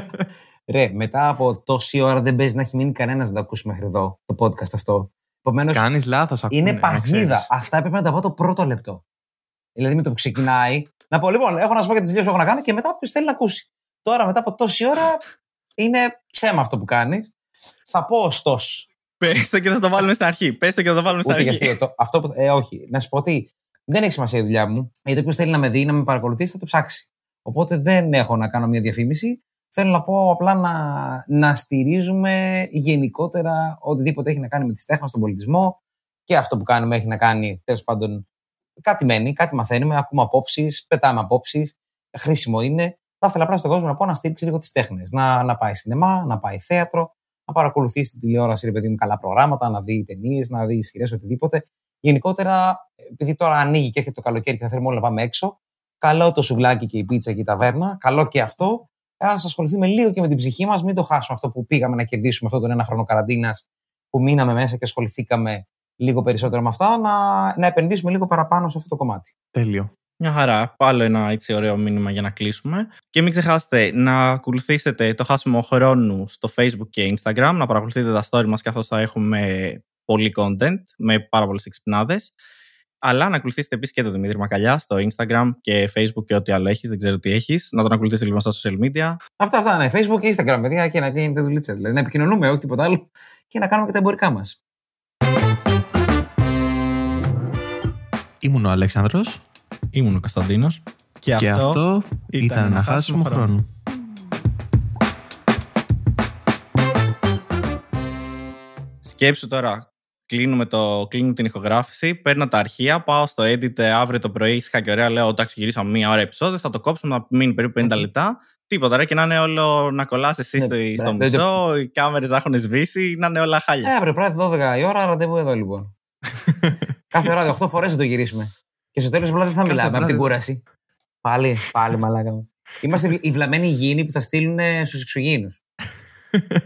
*laughs* ρε, μετά από τόση ώρα δεν παίζει να έχει μείνει κανένας να το ακούσει μέχρι εδώ το podcast αυτό. Επομένως, Κάνεις λάθος. είναι παγίδα. Αυτά έπρεπε να τα πω το πρώτο λεπτό. Δηλαδή με το που ξεκινάει, να πω λοιπόν, έχω να σου πω για τις δουλειέ που έχω να κάνω και μετά όποιος θέλει να ακούσει. Τώρα, μετά από τόση ώρα, είναι ψέμα αυτό που κάνεις. Θα πω ωστόσο. Πες το και θα το βάλουμε στην αρχή. Πες το και θα το βάλουμε στην Ούτε για αρχή. αστείο. Το- αυτό που, ε, όχι. Να σου πω ότι δεν έχει σημασία η δουλειά μου. Γιατί όποιος θέλει να με δει, να με παρακολουθήσει, θα το ψάξει. Οπότε δεν έχω να κάνω μια διαφήμιση. Θέλω να πω απλά να, να στηρίζουμε γενικότερα οτιδήποτε έχει να κάνει με τη στέχμα στον πολιτισμό και αυτό που κάνουμε έχει να κάνει τέλος πάντων. Κάτι μένει, κάτι μαθαίνουμε, ακούμε απόψεις, πετάμε απόψεις. Χρήσιμο είναι. Θα ήθελα απλά στον κόσμο να πω να στήριξει λίγο τις τέχνες. Να, να πάει σινεμά, να πάει θέατρο, να παρακολουθήσει την τηλεόραση, ρε παιδί μου, καλά προγράμματα, να δει ταινίες, να δει σειρές, οτιδήποτε. Γενικότερα, επειδή τώρα ανοίγει και έρχεται το καλοκαίρι και θα θέλουμε όλοι να πάμε έξω, καλό το σουβλάκι και η πίτσα και η ταβέρνα, καλό και αυτό. Α ασχοληθούμε λίγο και με την ψυχή μας, μην το χάσουμε αυτό που πήγαμε να κερδίσουμε αυτόν τον ένα χρόνο καραντίνας που μείναμε μέσα και ασχοληθήκαμε λίγο περισσότερο με αυτά, να, να επενδύσουμε λίγο παραπάνω σε αυτό το κομμάτι. Τέλειο. Μια χαρά. Πάλι ένα έτσι ωραίο μήνυμα για να κλείσουμε. Και μην ξεχάσετε να ακολουθήσετε το χάσιμο χρόνου στο Facebook και Instagram, να παρακολουθείτε τα story μας καθώς θα έχουμε πολύ content με πάρα πολλές εξυπνάδες. Αλλά να ακολουθήσετε επίσης και τον Δημήτρη Μακαλιά στο Instagram και Facebook και ό,τι άλλο έχεις. Δεν ξέρω τι έχεις. Να τον ακολουθήσετε λοιπόν στα social media. Αυτά, αυτά, ναι. Facebook και Instagram, παιδιά, και να γίνεται δουλίτσα. Δηλαδή, να επικοινωνούμε, όχι τίποτα άλλο, και να κάνουμε και τα εμπορικά μας. Ήμουν ο Αλέξανδρος Ήμουν ο Κωνσταντίνος. Και, και αυτό ήταν ένα χάσιμο χρόνο. Σκέψου τώρα, κλείνουμε, το, κλείνουμε την ηχογράφηση, παίρνω τα αρχεία, πάω στο edit αύριο το πρωί, ήσυχα και ωραία, λέω εντάξει γυρίσαμε μία ώρα επεισόδιο, θα το κόψουμε να μείνει περίπου 50 λεπτά. Τίποτα ρε και να είναι όλο να κολλάς εσύ Ναι, στο, ναι, στο ναι, μισό, οι κάμερες να έχουν σβήσει, να είναι όλα χάλια. Ε, αύριο πρωί 12 η ώρα, ραντεβού εδώ λοιπόν. *laughs* Κάθε βράδυ, 8 φορές θα το γυρίσουμε. Και στο τέλος απλά δεν θα μιλάμε από την κούραση. Πάλι, πάλι μαλάκα μου. Είμαστε οι βλαμμένοι υγιεινοί που θα στείλουν στους εξωγήινους. *laughs*